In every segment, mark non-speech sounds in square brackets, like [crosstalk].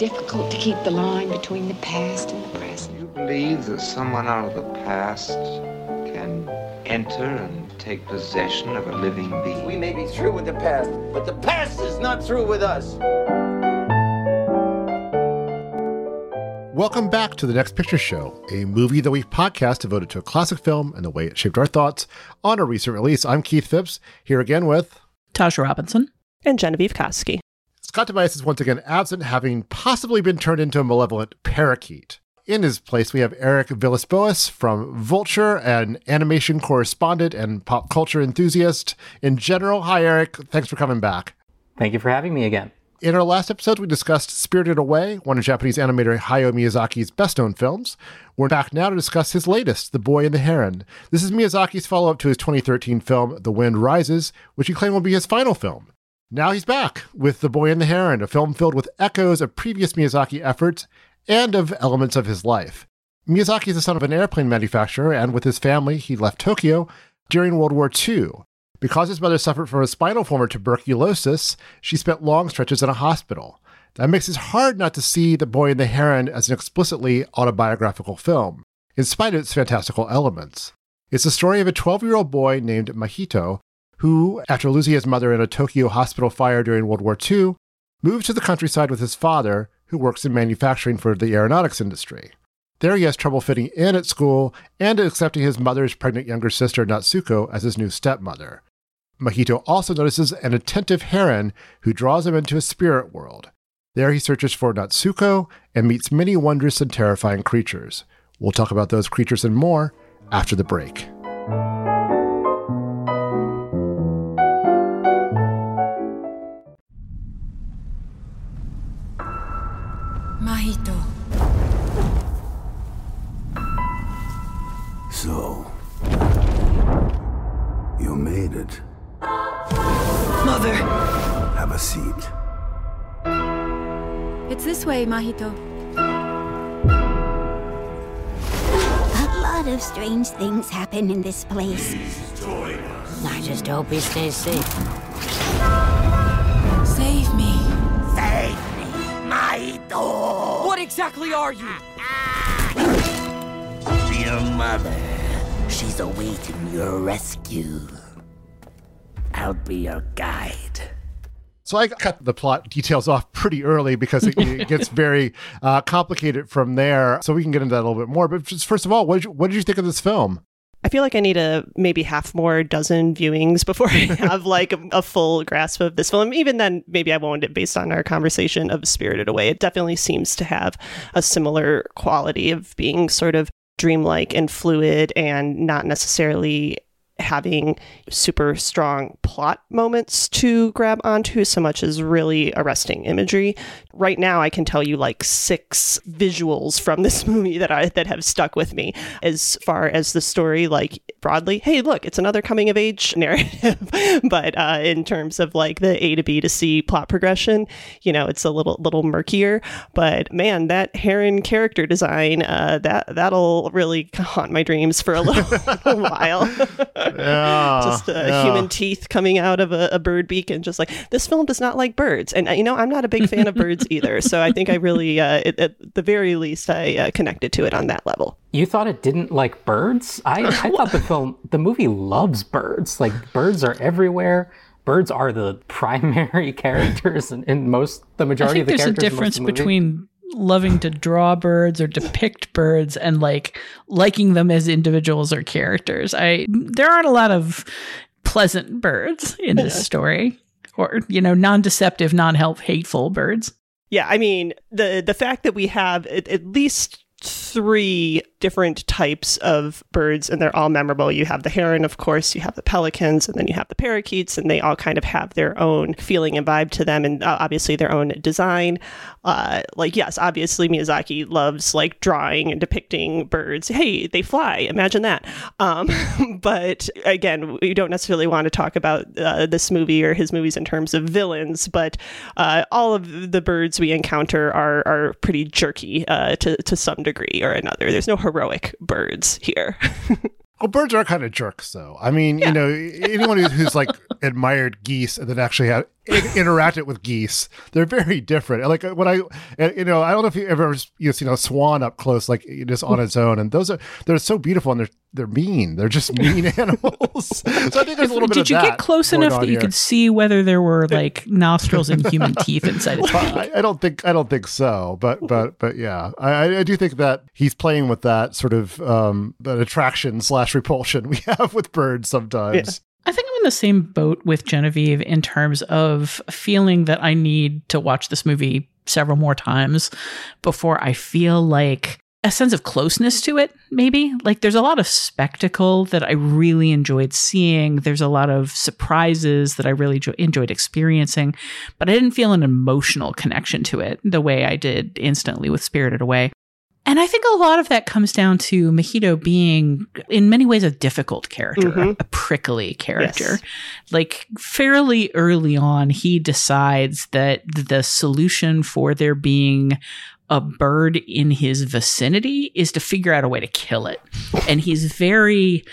It's difficult to keep the line between the past and the present. You believe that someone out of the past can enter and take possession of a living being? We may be through with the past, but the past is not through with us. Welcome back to The Next Picture Show, a movie of the week podcast devoted to a classic film and the way it shaped our thoughts on a recent release. I'm Keith Phipps, here again with Tasha Robinson and Genevieve Koski. Scott Tobias is once again absent, having possibly been turned into a malevolent parakeet. In his place, we have Eric Vilas-Boas from Vulture, an animation correspondent and pop culture enthusiast in general. Hi, Eric. Thanks for coming back. Thank you for having me again. In our last episode, we discussed Spirited Away, one of Japanese animator Hayao Miyazaki's best known films. We're back now to discuss his latest, The Boy and the Heron. This is Miyazaki's follow up to his 2013 film, The Wind Rises, which he claimed will be his final film. Now he's back with The Boy and the Heron, a film filled with echoes of previous Miyazaki efforts and of elements of his life. Miyazaki is the son of an airplane manufacturer, and with his family, he left Tokyo during World War II. Because his mother suffered from a spinal form of tuberculosis, she spent long stretches in a hospital. That makes it hard not to see The Boy and the Heron as an explicitly autobiographical film, in spite of its fantastical elements. It's the story of a 12 year old boy named Mahito who, after losing his mother in a Tokyo hospital fire during World War II, moved to the countryside with his father, who works in manufacturing for the aeronautics industry. There he has trouble fitting in at school and accepting his mother's pregnant younger sister Natsuko as his new stepmother. Mahito also notices an attentive heron who draws him into a spirit world. There he searches for Natsuko and meets many wondrous and terrifying creatures. We'll talk about those creatures and more after the break. Mahito. So, you made it. Mother! Have a seat. It's this way, Mahito. A lot of strange things happen in this place. I just hope he stays safe. Mahito! What exactly are you? Your mother. She's awaiting your rescue. I'll be your guide. So I cut the plot details off pretty early because it, it gets [laughs] very uh, complicated from there. So we can get into that a little bit more. But just first of all, what did you, what did you think of this film? I feel like I need a maybe half more dozen viewings before I [laughs] have like a, a, full grasp of this film. Even then, maybe I won't it based on our conversation of Spirited Away. It definitely seems to have a similar quality of being sort of dreamlike and fluid and not necessarily having super strong plot moments to grab onto so much as really arresting imagery. Right now I can tell you like six visuals from this [laughs] movie that I that have stuck with me as far as the story like broadly, hey, look, it's another coming of age [laughs] narrative. but uh, in terms of like the A to B to C plot progression, you know, it's a little little murkier. But man, that Heron character design, uh, that that'll really haunt my dreams for a little, [laughs] little while. yeah, just uh, yeah. human teeth coming out of a, a, bird beak, and just like this film does not like birds. And uh, you know, I'm not a big fan of birds [laughs] either. So I think I really, uh, it, at the very least, I uh, connected to it on that level. You thought it didn't like birds? I, I [laughs] thought the film, the movie loves birds. Like birds are everywhere. Birds are the [laughs] primary characters in, in most, the majority of the there's a characters. difference in most of the movie. between loving to draw birds or depict birds and like liking them as individuals or characters. I there aren't a lot of pleasant birds in this [laughs] story or you know non-deceptive, non-help hateful birds. Yeah, I mean the the fact that we have at, at least three different types of birds and they're all memorable. You have the heron, of course, you have the pelicans, and then you have the parakeets, and they all kind of have their own feeling and vibe to them, and uh, obviously their own design. Uh, like, yes, obviously Miyazaki loves like drawing and depicting birds. Hey, they fly. Imagine that. Um, [laughs] but again, we don't necessarily want to talk about uh, this movie or his movies in terms of villains, but uh, all of the birds we encounter are are pretty jerky uh, to to some degree or another. There's no heroic birds here. [laughs] Well, birds are kind of jerks, though. I mean, yeah. you know, anyone who's, who's like [laughs] admired geese and then actually had interacted with geese, they're very different. Like when I, you know, I don't know if you ever you seen a swan up close, like just on its own, and those are they're so beautiful and they're they're mean. They're just mean [laughs] animals. so I think there's a little bit. Did you get close enough that you here. could see whether there were like nostrils and human [laughs] teeth inside its beak? I, I, don't think I don't think so, but but but yeah, I, I do think that he's playing with that sort of um, that attraction slash repulsion we [laughs] have with birds sometimes. I think I'm in the same boat with Genevieve in terms of feeling that I need to watch this movie several more times before I feel like a sense of closeness to it, maybe. Like there's a lot of spectacle that I really enjoyed seeing. There's a lot of surprises that I really jo- enjoyed experiencing, but I didn't feel an emotional connection to it the way I did instantly with Spirited Away. And I think a lot of that comes down to Mahito being, in many ways, a difficult character, mm-hmm. a prickly character. Yes. Like, fairly early on, he decides that the solution for there being a bird in his vicinity is to figure out a way to kill it. And he's very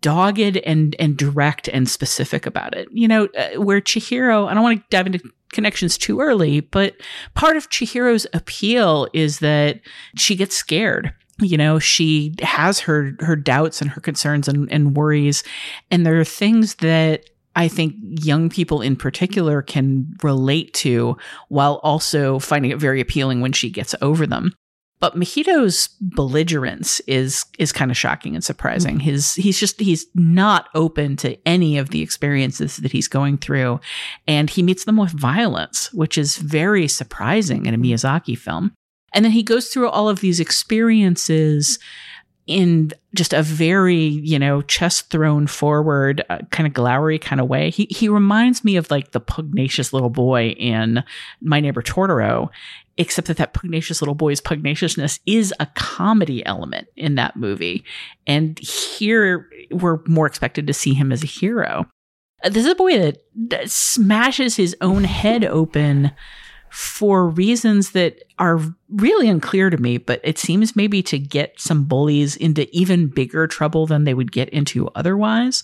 dogged and and direct and specific about it. You know, uh, where Chihiro, I don't want to dive into connections too early, but part of Chihiro's appeal is that she gets scared. You know, she has her her doubts and her concerns and, and worries. And there are things that I think young people in particular can relate to while also finding it very appealing when she gets over them. But Mahito's belligerence is is kind of shocking and surprising. Mm-hmm. His he's just he's not open to any of the experiences that he's going through, and he meets them with violence, which is very surprising in a Miyazaki film. And then he goes through all of these experiences in just a very, you know, chest thrown forward, uh, kind of glowery kind of way. He he reminds me of like the pugnacious little boy in My Neighbor Totoro, except that that pugnacious little boy's pugnaciousness is a comedy element in that movie. And here we're more expected to see him as a hero. This is a boy that, that smashes his own head open for reasons that are really unclear to me, but it seems maybe to get some bullies into even bigger trouble than they would get into otherwise,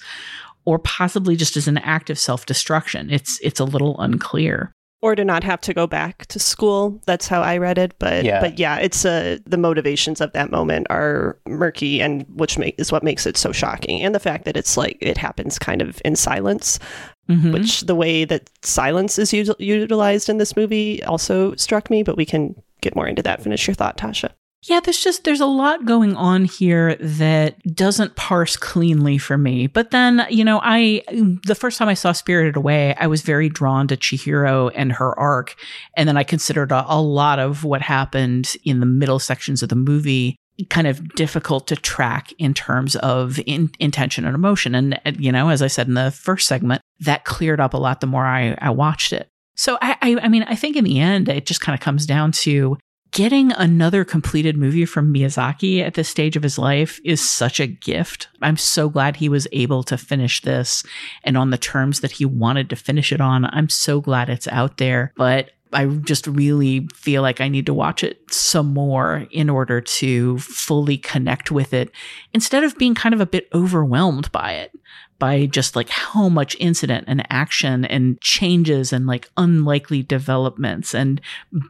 or possibly just as an act of self-destruction. It's it's a little unclear. Or to not have to go back to school. That's how I read it. But yeah, but yeah it's uh, the motivations of that moment are murky, and which make, is what makes it so shocking. And the fact that it's like it happens kind of in silence. Mm-hmm. Which the way that silence is u- utilized in this movie also struck me, but we can get more into that. Finish your thought, Tasha. Yeah, there's just there's a lot going on here that doesn't parse cleanly for me. But then, you know, I the first time I saw Spirited Away, I was very drawn to Chihiro and her arc, and then I considered a, a lot of what happened in the middle sections of the movie kind of difficult to track in terms of in, intention and emotion. And, uh, you know, as I said in the first segment, that cleared up a lot the more I, I watched it. So I, I, I mean, I think in the end, it just kind of comes down to getting another completed movie from Miyazaki at this stage of his life is such a gift. I'm so glad he was able to finish this and on the terms that he wanted to finish it on. I'm so glad it's out there, but I just really feel like I need to watch it some more in order to fully connect with it instead of being kind of a bit overwhelmed by it by just like how much incident and action and changes and like unlikely developments and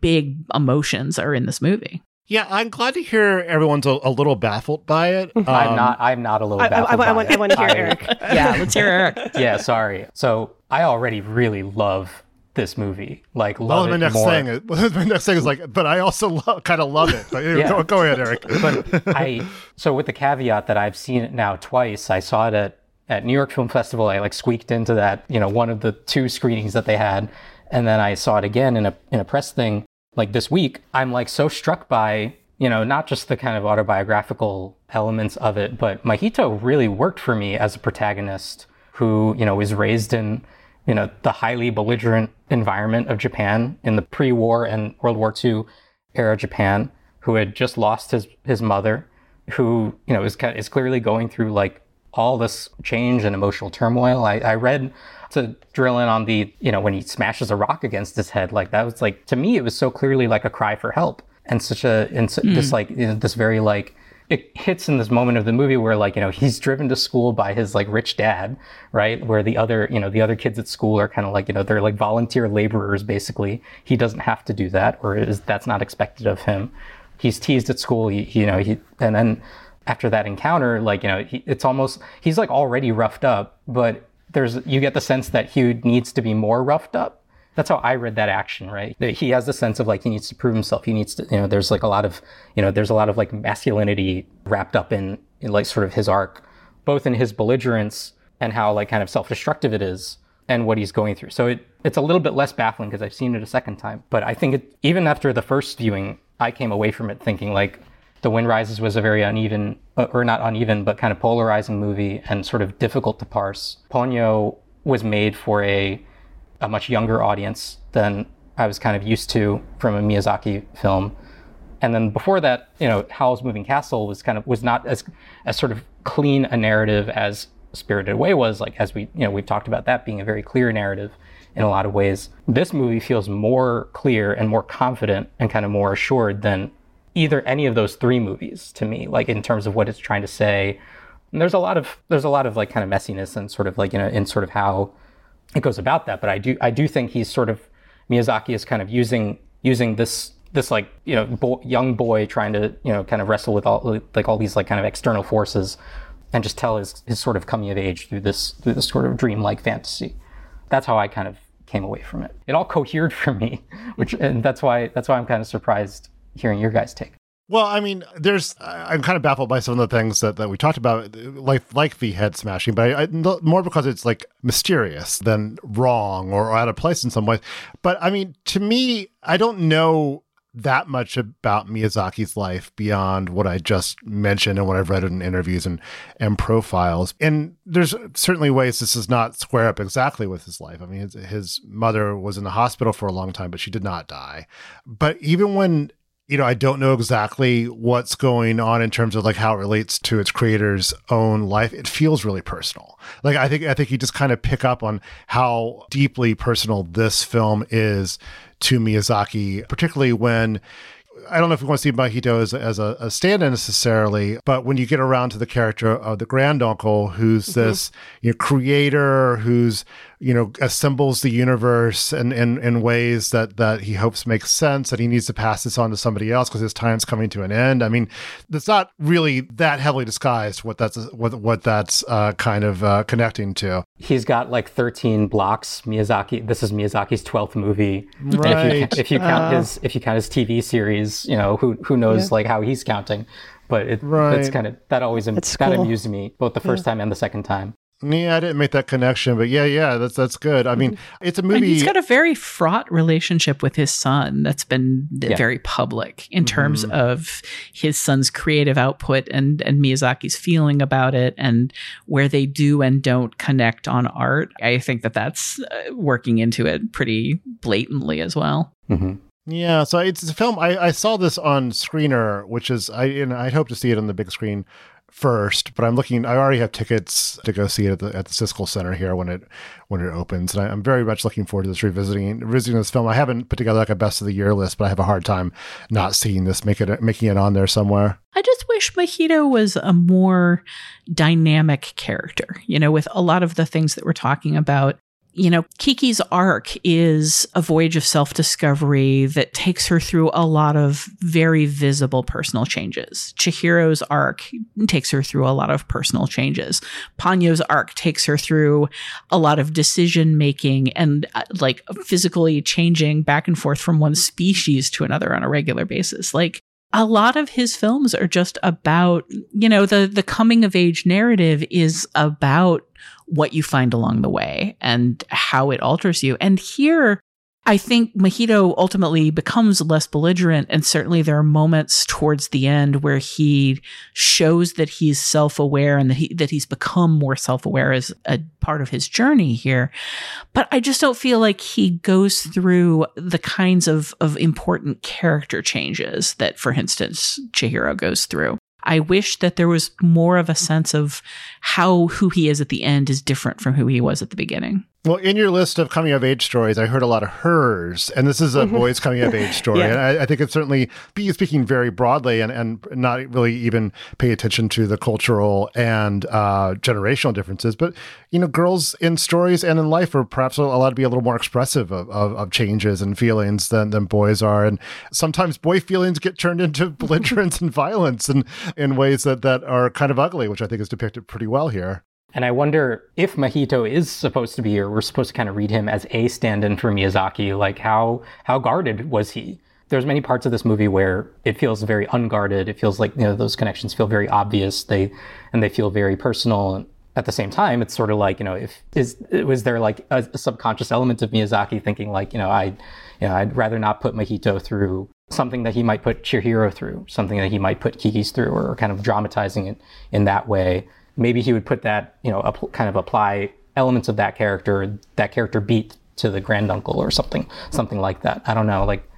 big emotions are in this movie. Yeah, I'm glad to hear everyone's a, a little baffled by it. [laughs] Um, I'm not. I'm not a little I, I, baffled. I, by want, it. I want to hear Eric. [laughs] Yeah, let's hear Eric. yeah, sorry. So I already really love this movie. Like, Well, love my it next more. thing, is, [laughs] my next thing is like, but I also lo- kind of love it. But, Yeah. go, go ahead, Eric. but I so with the caveat that I've seen it now twice. I saw it at at New York Film Festival. I like squeaked into that, you know, one of the two screenings that they had, and then I saw it again in a in a press thing like this week. I'm like so struck by you know not just the kind of autobiographical elements of it, but Mahito really worked for me as a protagonist who you know was raised in you know the highly belligerent environment of Japan in the pre-war and World War II era Japan, who had just lost his his mother, who you know is is clearly going through like all this change and emotional turmoil. I, I read to drill in on the you know when he smashes a rock against his head, like that was like to me it was so clearly like a cry for help and such a and so, this mm. like you know, this very like it hits in this moment of the movie where like you know he's driven to school by his like rich dad right? Where the other you know the other kids at school are kind of like you know they're like volunteer laborers basically. He doesn't have to do that or is that's not expected of him. He's teased at school he, you know he and then after that encounter like you know he, it's almost he's like already roughed up but there's you get the sense that he needs to be more roughed up that's how I read that action, right? He has the sense of like he needs to prove himself. He needs to, you know, there's like a lot of, you know, there's a lot of like masculinity wrapped up in, in like sort of his arc, both in his belligerence and how like kind of self-destructive it is and what he's going through. So it, it's a little bit less baffling because I've seen it a second time. But I think it, even after the first viewing, I came away from it thinking like The Wind Rises was a very uneven, uh, or not uneven, but kind of polarizing movie and sort of difficult to parse. Ponyo was made for a a much younger audience than I was kind of used to from a Miyazaki film. And then before that, you know, Howl's Moving Castle was kind of was not as as sort of clean a narrative as Spirited Away was. Like as we you know we've talked about that being a very clear narrative in a lot of ways. This movie feels more clear and more confident and kind of more assured than either any of those three movies to me. Like in terms of what it's trying to say. And there's a lot of there's a lot of like kind of messiness and sort of like you know in sort of how it goes about that. But I do I do think he's sort of Miyazaki is kind of using using this this like you know bo- young boy trying to you know kind of wrestle with all like all these like kind of external forces and just tell his his sort of coming of age through this through this sort of dreamlike fantasy. That's how I kind of came away from it. It all cohered [laughs] for me, which and that's why that's why I'm kind of surprised hearing your guys' take. Well, I mean, there's I'm kind of baffled by some of the things that, that we talked about, like like the head smashing, but I, I, more because it's like mysterious than wrong or out of place in some ways. But I mean, to me, I don't know that much about Miyazaki's life beyond what I just mentioned and what I've read in interviews and and profiles. And there's certainly ways this does not square up exactly with his life. I mean, his, his mother was in the hospital for a long time, but she did not die. But even when you know, I don't know exactly what's going on in terms of like how it relates to its creator's own life. It feels really personal. Like I think I think you just kind of pick up on how deeply personal this film is to Miyazaki, particularly when I don't know if we want to see Mahito as, as a, a stand-in necessarily, but when you get around to the character of the granduncle, who's mm-hmm. this you know, creator, who's you know assembles the universe in, in, in ways that that he hopes makes sense, that he needs to pass this on to somebody else because his time's coming to an end. I mean, that's not really that heavily disguised what that's what what that's uh, kind of uh, connecting to. He's got like 13 blocks. Miyazaki. This is Miyazaki's 12th movie. And If Right. you, if you count Uh. his if you count his TV series, you know who who knows Yeah. like how he's counting. But it, it's kind of that always That's that cool. amused me both the first time and the second time. Yeah, I didn't make that connection, but yeah, yeah, that's that's good. I mean, it's a And movie. he's got a very fraught relationship with his son that's been Yeah. very public in terms of his son's creative output and and Miyazaki's feeling about it and where they do and don't connect on art. I think that that's uh, working into it pretty blatantly as well. hmm Yeah, so it's a film. I, I saw this on Screener, which is I and I hope to see it on the big screen first. But I'm looking. I already have tickets to go see it at the at the Siskel Center here when it when it opens, and I, am very much looking forward to this revisiting revisiting this film. I haven't put together like a best of the year list, but I have a hard time not seeing this, make it making it on there somewhere. I just wish Mahito was a more dynamic character. You know, with a lot of the things that we're talking about you know, Kiki's arc is a voyage of self discovery that takes her through a lot of very visible personal changes. Chihiro's arc takes her through a lot of personal changes. Ponyo's arc takes her through a lot of decision making and uh, like physically changing back and forth from one species to another on a regular basis. Like, a lot of his films are just about, you know, the the coming of age narrative is about what you find along the way and how it alters you. And here, I think Mahito ultimately becomes less belligerent. And certainly there are moments towards the end where he shows that he's self aware and that, he, that he's become more self aware as a part of his journey here. But I just don't feel like he goes through the kinds of, of important character changes that, for instance, Chihiro goes through. I wish that there was more of a sense of how who he is at the end is different from who he was at the beginning. Well, in your list of coming of age stories, I heard a lot of hers, and this is a mm-hmm. boy's coming of age [laughs] story. yeah. And I, I, think it's certainly speaking very broadly and, and not really even pay attention to the cultural and uh, generational differences. But, you know, girls in stories and in life are perhaps allowed to be a little more expressive of, of, of changes and feelings than, than boys are. And sometimes boy feelings get turned into [laughs] belligerence and violence and in ways that, that are kind of ugly, which I think is depicted pretty well here. And I wonder if Mahito is supposed to be, or we're supposed to kind of read him as a stand-in for Miyazaki. Like how how guarded was he? There's many parts of this movie where it feels very unguarded. It feels like you know those connections feel very obvious. They and they feel very personal. At the same time, it's sort of like you know if is was there like a, a subconscious element of Miyazaki thinking like you know I you know I'd rather not put Mahito through something that he might put Chihiro through, something that he might put Kiki's through, or kind of dramatizing it in that way maybe he would put that, you know, kind of apply elements of that character, that character beat to the granduncle or something, something like that. I don't know. Like,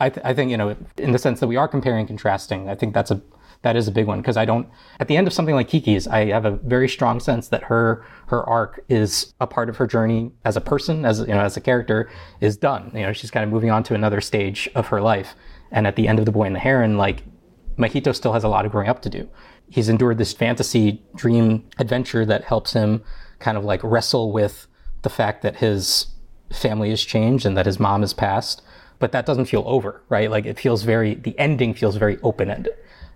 I, th- I think you know, in the sense that we are comparing contrasting, I think that's a that is a big one because I don't. At the end of something like Kiki's, I have a very strong sense that her her arc is a part of her journey as a person, as you know, as a character, is done. You know, she's kind of moving on to another stage of her life. And at the end of the Boy and the Heron, like Mahito still has a lot of growing up to do he's endured this fantasy dream adventure that helps him kind of like wrestle with the fact that his family has changed and that his mom has passed but that doesn't feel over right? Like it feels very the ending feels very open-ended.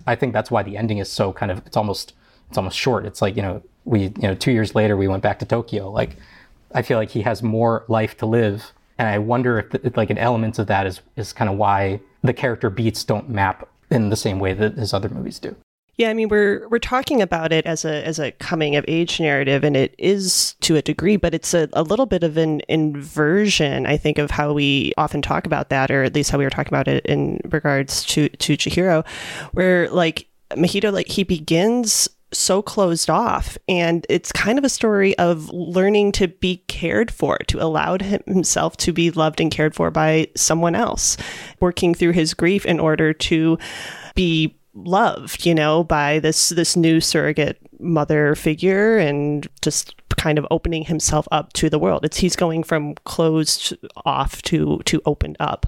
I think that's why the ending is so kind of it's almost it's almost short. It's like you know we you know two years later we went back to tokyo. Like i feel like he has more life to live and i wonder if the, like an element of that is is kind of why the character beats don't map in the same way that his other movies do yeah, I mean we're we're talking about it as a as a coming of age narrative, and it is to a degree, but it's a, a little bit of an inversion, I think, of how we often talk about that, or at least how we were talking about it in regards to to Chihiro, where like Mahito, like he begins so closed off. And it's kind of a story of learning to be cared for, to allow himself to be loved and cared for by someone else, working through his grief in order to be loved, you know, by this this new surrogate mother figure and just kind of opening himself up to the world. It's he's going from closed off to to opened up.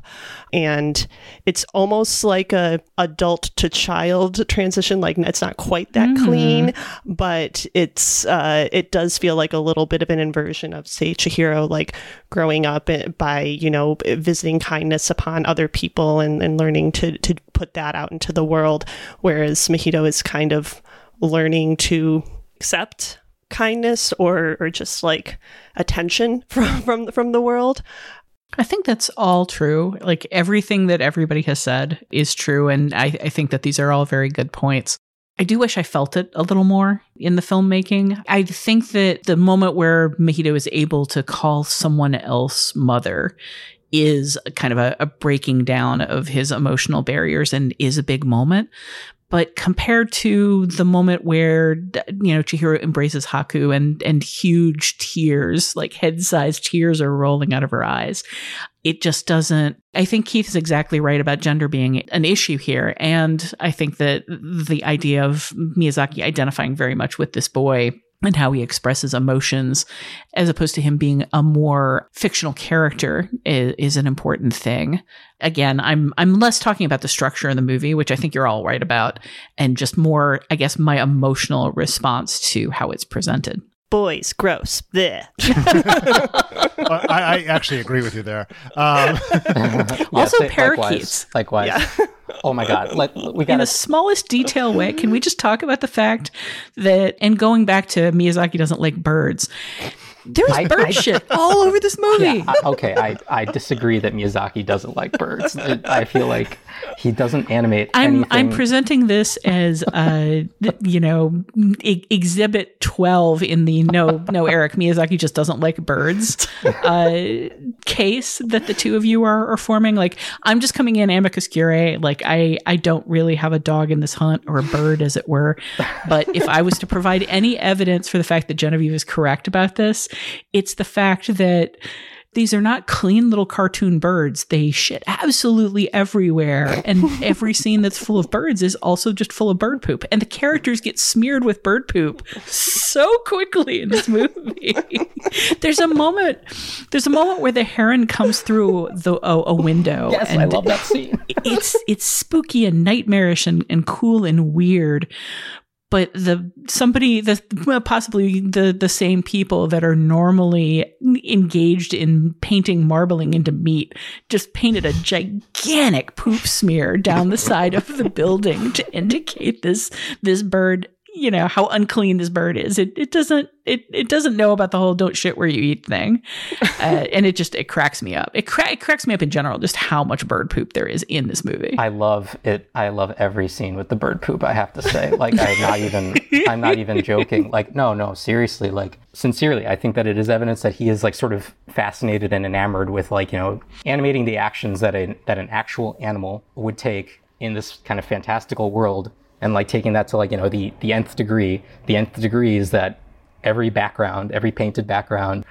And it's almost like a adult to child transition like it's not quite that mm-hmm. clean, but it's uh it does feel like a little bit of an inversion of say Chihiro like growing up by, you know, visiting kindness upon other people and, and learning to to put that out into the world whereas Mahito is kind of learning to accept kindness or or just like attention [laughs] from from from the world. I think that's all true. Like everything that everybody has said is true, and I, I think that these are all very good points. I do wish I felt it a little more in the filmmaking. I think that the moment where Mahito is able to call someone else mother is kind of a, a, breaking down of his emotional barriers and is a big moment. But compared to the moment where you know Chihiro embraces Haku and and huge tears, like head-sized tears, are rolling out of her eyes, it just doesn't. I think Keith is exactly right about gender being an issue here. And I think that the idea of Miyazaki identifying very much with this boy and how he expresses emotions as opposed to him being a more fictional character is, is, an important thing. Again i'm i'm less talking about the structure of the movie which i think you're all right about and just more i guess my emotional response to how it's presented boys gross I, I, actually agree with you there um. [laughs] also parakeets likewise, likewise. Yeah. Oh my god! Like we got in the smallest detail way. Can we just talk about the fact that, and going back to Miyazaki doesn't like birds. There's I, bird I, shit all over this [laughs] movie. Yeah, I, okay, I, I disagree that Miyazaki doesn't like birds. I feel like he doesn't animate. I'm anything. I'm presenting this as uh you know e- exhibit twelve in the no no Eric Miyazaki just doesn't like birds [laughs] uh case that the two of you are, are forming. Like I'm just coming in amicus curiae. Like I I don't really have a dog in this hunt or a bird as it were. But if I was to provide any evidence for the fact that Genevieve is correct about this, it's the fact that these are not clean little cartoon birds. They shit absolutely everywhere. And [laughs] every scene that's full of birds is also just full of bird poop. And the characters get smeared with bird poop so quickly in this movie. [laughs] there's a moment there's a moment where the heron comes through the a, a window. Yes, I love that scene. [laughs] it's it's spooky and nightmarish and, and cool and weird but the somebody the possibly the the same people that are normally engaged in painting marbling into meat just painted a gigantic poop smear down the side of the building to indicate this this bird you know how unclean this bird is. It it doesn't it it doesn't know about the whole "don't shit where you eat" thing, [laughs] uh, and it just it cracks me up. It, cra- it cracks me up in general just how much bird poop there is in this movie. I love it. I love every scene with the bird poop. I have to say, like I'm not even I'm not even [laughs] joking. Like no no seriously like sincerely I think that it is evidence that he is like sort of fascinated and enamored with like you know animating the actions that a that an actual animal would take in this kind of fantastical world and like taking that to like you know the the nth degree. The nth degree is that every background every painted background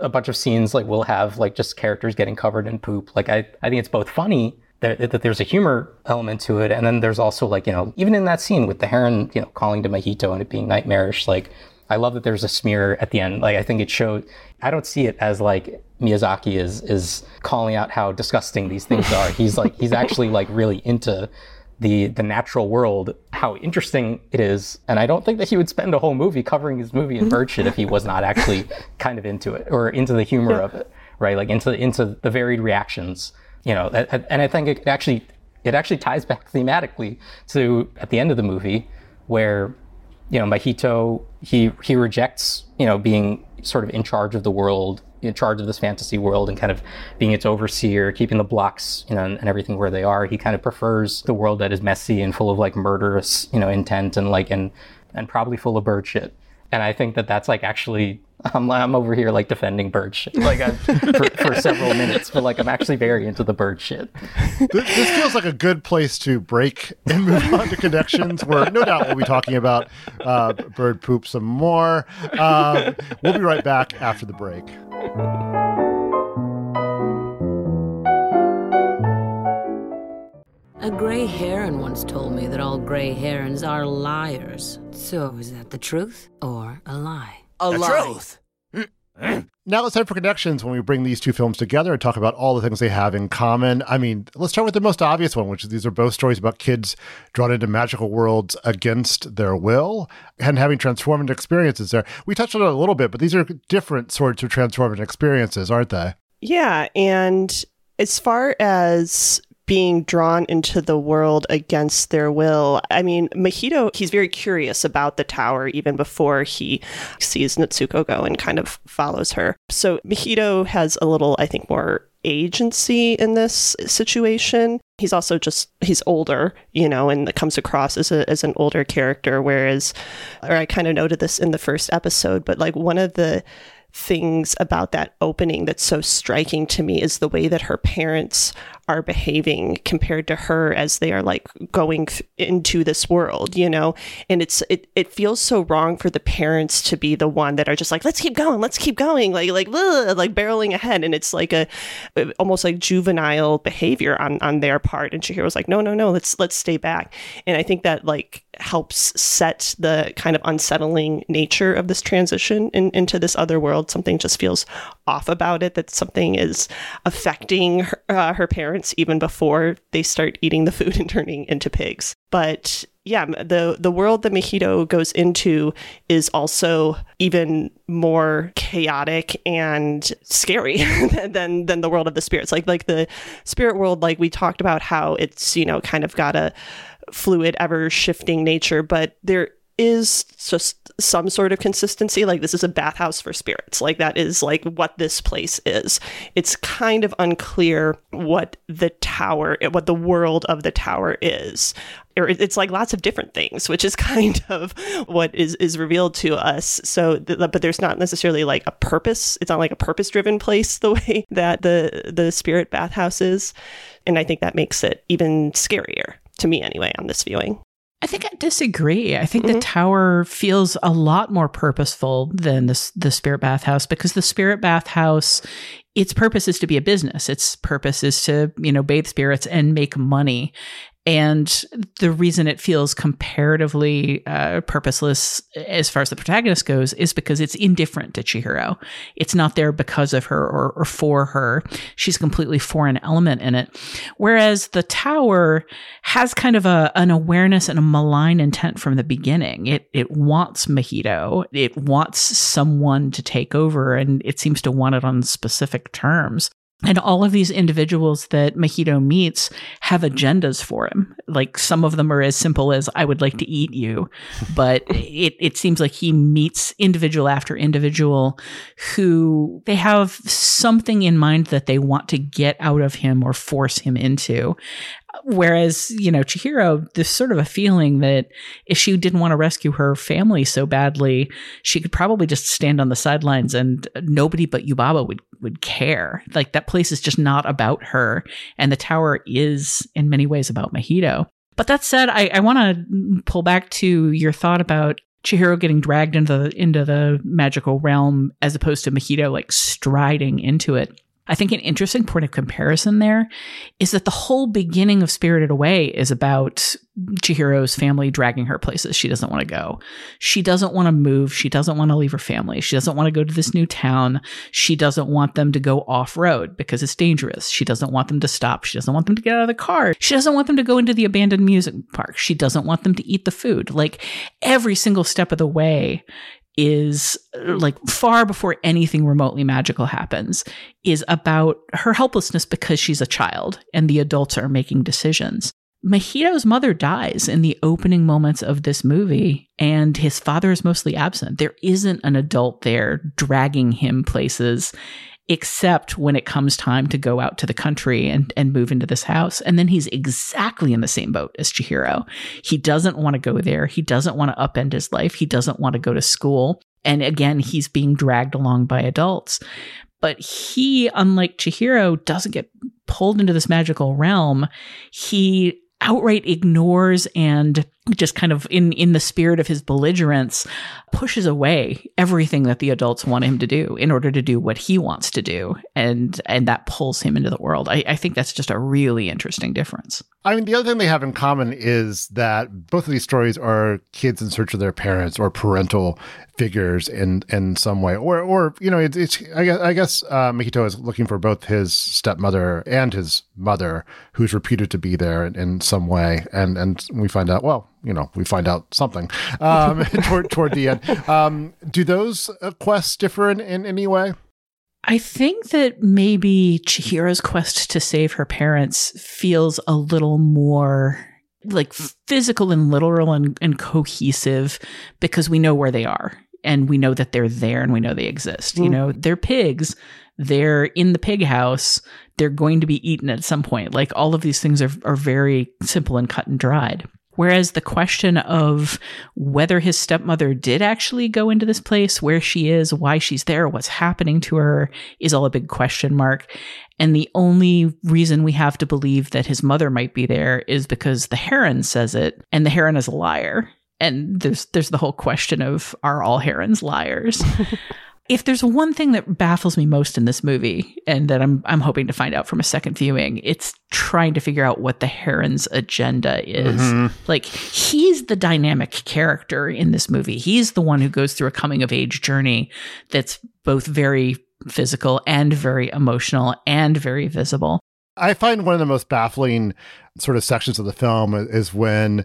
a bunch of scenes like will have like just characters getting covered in poop. Like i i think it's both funny that, that there's a humor element to it and then there's also like you know even in that scene with the heron you know calling to mahito and it being nightmarish like i love that there's a smear at the end. Like i think it showed i don't see it as like miyazaki is is calling out how disgusting these things are. He's like he's actually like really into the the natural world, how interesting it is. And I don't think that he would spend a whole movie covering his movie in [laughs] bird shit if he was not actually kind of into it or into the humor of it, right? Like into into the varied reactions, you know. And I think it actually it actually ties back thematically to at the end of the movie where you know Mahito he he rejects you know being sort of in charge of the world in charge of this fantasy world and kind of being its overseer, keeping the blocks, you know, and, and, everything where they are. He kind of prefers the world that is messy and full of like murderous, you know, intent and like and and probably full of bird shit. And I think that that's like actually I'm, I'm over here like defending bird shit like for, for, several minutes, but like I'm actually very into the bird shit. This, this, feels like a good place to break and move on to connections, where no doubt we'll be talking about uh, bird poop some more. Um, we'll be right back after the break. A gray heron once told me that all gray herons are liars. So is that the truth or a lie? A the lie. truth. Mm. Mm. Now it's time for connections when we bring these two films together and talk about all the things they have in common. I mean, let's start with the most obvious one, which is these are both stories about kids drawn into magical worlds against their will and having transformative experiences there. We touched on it a little bit, but these are different sorts of transformative experiences, aren't they? Yeah. And as far as being drawn into the world against their will. I mean, Mahito, he's very curious about the tower even before he sees Natsuko go and kind of follows her. So Mahito has a little, I think, more agency in this situation. He's also just he's older, you know, and that comes across as a as an older character. Whereas, or I kind of noted this in the first episode, but like one of the things about that opening that's so striking to me is the way that her parents are behaving compared to her as they are like going into this world, you know? And it's it it feels so wrong for the parents to be the one that are just like, let's keep going, let's keep going, like like like barreling ahead. And it's like a almost like juvenile behavior on on their part. And Chihiro's like, no, no, no, let's let's stay back. And I think that like helps set the kind of unsettling nature of this transition in, into this other world. Something just feels off about it. That something is affecting her, uh, her parents even before they start eating the food [laughs] and turning into pigs. But yeah, the the world that Mahito goes into is also even more chaotic and scary [laughs] than than the world of the spirits. Like like the spirit world, like we talked about how it's you know kind of got a fluid, ever shifting nature, but there is just some sort of consistency. Like this is a bathhouse for spirits. Like that is like what this place is. It's kind of unclear what the tower, what the world of the tower is. Or it's like lots of different things, which is [laughs] kind of what is is revealed to us. So, but there's not necessarily like a purpose. It's not like a purpose driven place [laughs] the way that the the spirit bathhouse is, and I think that makes it even scarier to me anyway on this viewing. I think I disagree. I think mm-hmm. the tower feels a lot more purposeful than the the spirit bathhouse because the spirit bathhouse its purpose is to be a business. Its purpose is to, you know, bathe spirits and make money. And the reason it feels comparatively uh, purposeless as far as the protagonist goes is because it's indifferent to Chihiro. It's not there because of her or, or for her. She's a completely foreign element in it. Whereas the tower has kind of a, an awareness and a malign intent from the beginning. It, it wants Mahito. It wants someone to take over and it seems to want it on specific terms. And all of these individuals that Mahito meets have agendas for him. Like some of them are as simple as "I would like to eat you," but it it seems like he meets individual after individual who they have something in mind that they want to get out of him or force him into. Whereas, you know, Chihiro, there's sort of a feeling that if she didn't want to rescue her family so badly, she could probably just stand on the sidelines and nobody but Yubaba would, would care. Like that place is just not about her. And the tower is in many ways about Mahito. But that said, I, I want to pull back to your thought about Chihiro getting dragged into the into the magical realm as opposed to Mahito like striding into it. I think an interesting point of comparison there is that the whole beginning of Spirited Away is about Chihiro's family dragging her places she doesn't want to go. She doesn't want to move. She doesn't want to leave her family. She doesn't want to go to this new town. She doesn't want them to go off road because it's dangerous. She doesn't want them to stop. She doesn't want them to get out of the car. She doesn't want them to go into the abandoned music park. She doesn't want them to eat the food. Like every single step of the way is uh, like far before anything remotely magical happens is about her helplessness because she's a child and the adults are making decisions. Mahito's mother dies in the opening moments of this movie, and his father is mostly absent. There isn't an adult there dragging him places except when it comes time to go out to the country and, and move into this house. And then he's exactly in the same boat as Chihiro. He doesn't want to go there. He doesn't want to upend his life. He doesn't want to go to school. And again, he's being dragged along by adults. But he, unlike Chihiro, doesn't get pulled into this magical realm. He outright ignores and just kind of in in the spirit of his belligerence pushes away everything that the adults want him to do in order to do what he wants to do. And and that pulls him into the world. I, I think that's just a really interesting difference. I mean the other thing they have in common is that both of these stories are kids in search of their parents or parental figures in in some way. Or or you know it's, it's i guess, I guess uh, Mahito is looking for both his stepmother and his mother who's reputed to be there in, in some way. And and we find out well you know, we find out something um, [laughs] toward toward the end. Um, do those uh, quests differ in, in any way? I think that maybe Chihiro's quest to save her parents feels a little more like physical and literal and, and cohesive because we know where they are and we know that they're there and we know they exist. Mm. You know, they're pigs. They're in the pig house. They're going to be eaten at some point. Like all of these things are, are very simple and cut and dried. Whereas the question of whether his stepmother did actually go into this place, where she is, why she's there, what's happening to her is all a big question mark. And the only reason we have to believe that his mother might be there is because the heron says it, and the heron is a liar. And there's there's the whole question of are all herons liars? [laughs] if there's one thing that baffles me most in this movie and that I'm I'm hoping to find out from a second viewing, it's trying to figure out what the heron's agenda is. Mm-hmm. Like he's the dynamic character in this movie. He's the one who goes through a coming of age journey that's both very physical and very emotional and very visible. I find one of the most baffling sort of sections of the film is when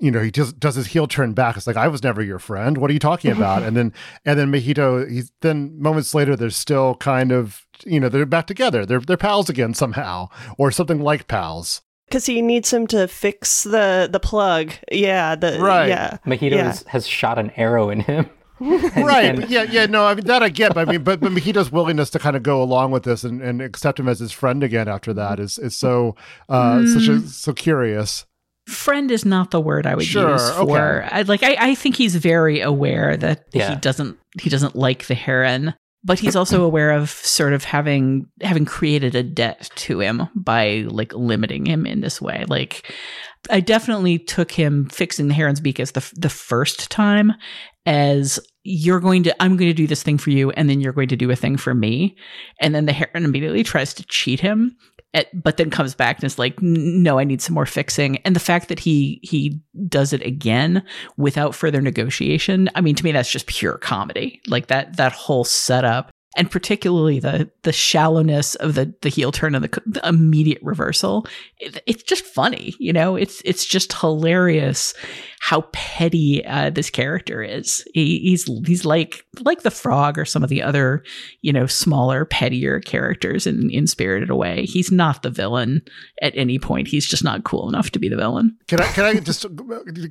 you know he just does his heel turn back. It's like i was never your friend. What are you talking about? And then [laughs] and then mahito he's then moments later they're still kind of you know they're back together. They're they're pals again somehow or something like pals. Because he needs him to fix the the plug. Yeah the Right. yeah. Mahito yeah. has, has shot an arrow in him. [laughs] [laughs] right. and- yeah yeah no i mean that i get but i mean but, but mahito's willingness to kind of go along with this and, and accept him as his friend again after that is is so uh such a so curious friend is not the word I would Sure, use for. okay. I, like I, I think he's very aware that Yeah. he doesn't he doesn't like the heron, but he's also [coughs] aware of sort of having having created a debt to him by like limiting him in this way. Like I definitely took him fixing the heron's beak as the the first time as you're going to I'm going to do this thing for you and then you're going to do a thing for me and then the heron immediately tries to cheat him at, but then comes back and is like no I need some more fixing. And the fact that he he does it again without further negotiation I mean to me that's just pure comedy. Like that that whole setup and particularly the the shallowness of the the heel turn and the, the immediate reversal it, it's just funny you know? It's it's just hilarious how petty uh, this character is he, he's he's like like the frog or some of the other you know smaller pettier characters in in spirited away he's not the villain at any point he's just not cool enough to be the villain Can I can I just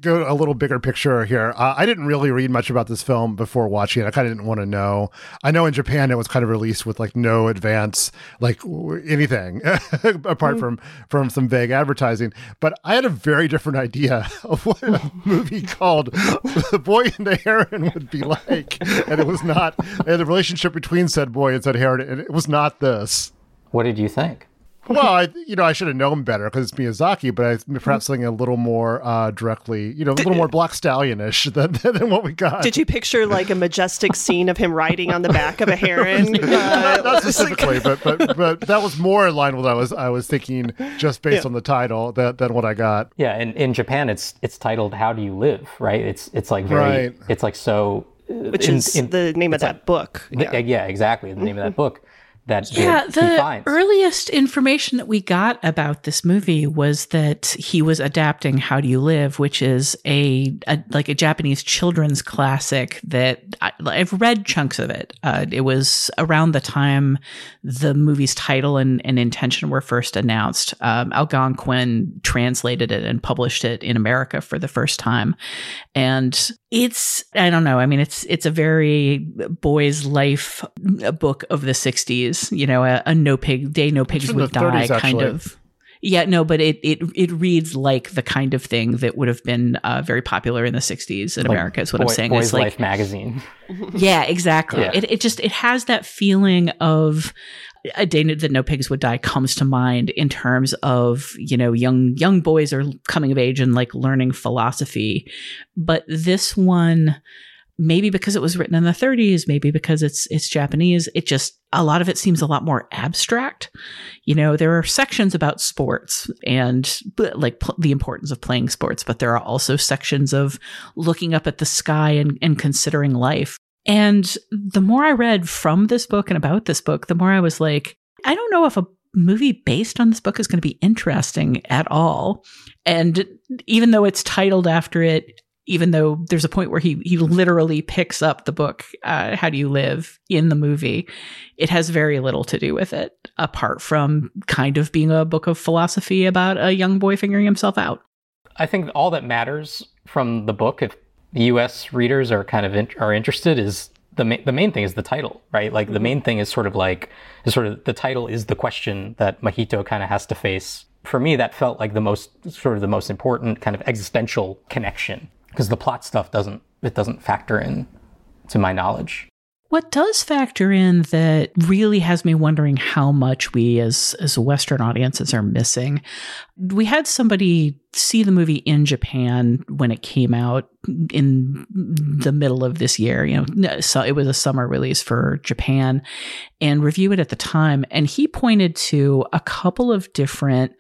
go a little bigger picture here? Uh, I didn't really read much about this film before watching it. I kind of didn't want to know. I know in Japan it was kind of released with like no advance, like anything [laughs] apart from from some vague advertising. But I had a very different idea [laughs] of what movie called "The Boy and the Heron" would be like, and it was not. And the relationship between said boy and said heron, and it was not this. What did you think? Well, I, you know, I should have known better because it's Miyazaki, but I perhaps something a little more uh, directly, you know, a little more Black Stallionish [laughs] than, than what we got. Did you picture like a majestic scene of him riding on the back of a heron? [laughs] not, Uh, not specifically, but, but but that was more in line with what I was I was thinking just based Yeah. on the title that than what I got. Yeah, in, in Japan, it's it's titled "How Do You Live?" Right? It's it's like very. Right. It's like so. uh, which in- is in- the name of that book. yeah. yeah, exactly. The name of that book that Yeah, he the earliest information that we got about this movie was that he was adapting How Do You Live, which is a, a like a Japanese children's classic that I, I've read chunks of it. Uh, it was around the time the movie's title and, and intention were first announced. Um, Algonquin translated it and published it in America for the first time, and it's I don't know. I mean, it's it's a very boy's life book of the '60s. You know, a, a no pig day, no pigs would die 30s, kind actually. of. Yeah, no, but it it it reads like the kind of thing that would have been uh, very popular in the '60s in Like America. Is what I'm saying. Boys It's like Life magazine. [laughs] yeah, exactly. Yeah. It it just it has that feeling of a day that no pigs would die comes to mind in terms of you know young young boys are coming of age and like learning philosophy, but this one maybe because it was written in the 30s maybe because it's it's japanese it just a lot of it seems a lot more abstract. You know there are sections about sports and like pl- the importance of playing sports but there are also sections of looking up at the sky and, and considering life and the more i read from this book and about this book the more i was like i don't know if a movie based on this book is going to be interesting at all. And even though it's titled after it even though there's a point where he he literally picks up the book uh, how do you live in the movie it has very little to do with it apart from kind of being a book of philosophy about a young boy figuring himself out. I think all that matters from the book, if U.S. readers are kind of in, are interested, is the ma- the main thing is the title, right? Like the mm-hmm. main thing is sort of like is sort of the title is the question that Mahito kind of has to face for me, that felt like the most sort of the most important kind of existential connection because the plot stuff doesn't it doesn't factor in to my knowledge. What does factor in that really has me wondering how much we as as Western audiences are missing. We had somebody see the movie in Japan when it came out in the middle of this year. You know, so it was a summer release for Japan, and review it at the time. And he pointed to a couple of different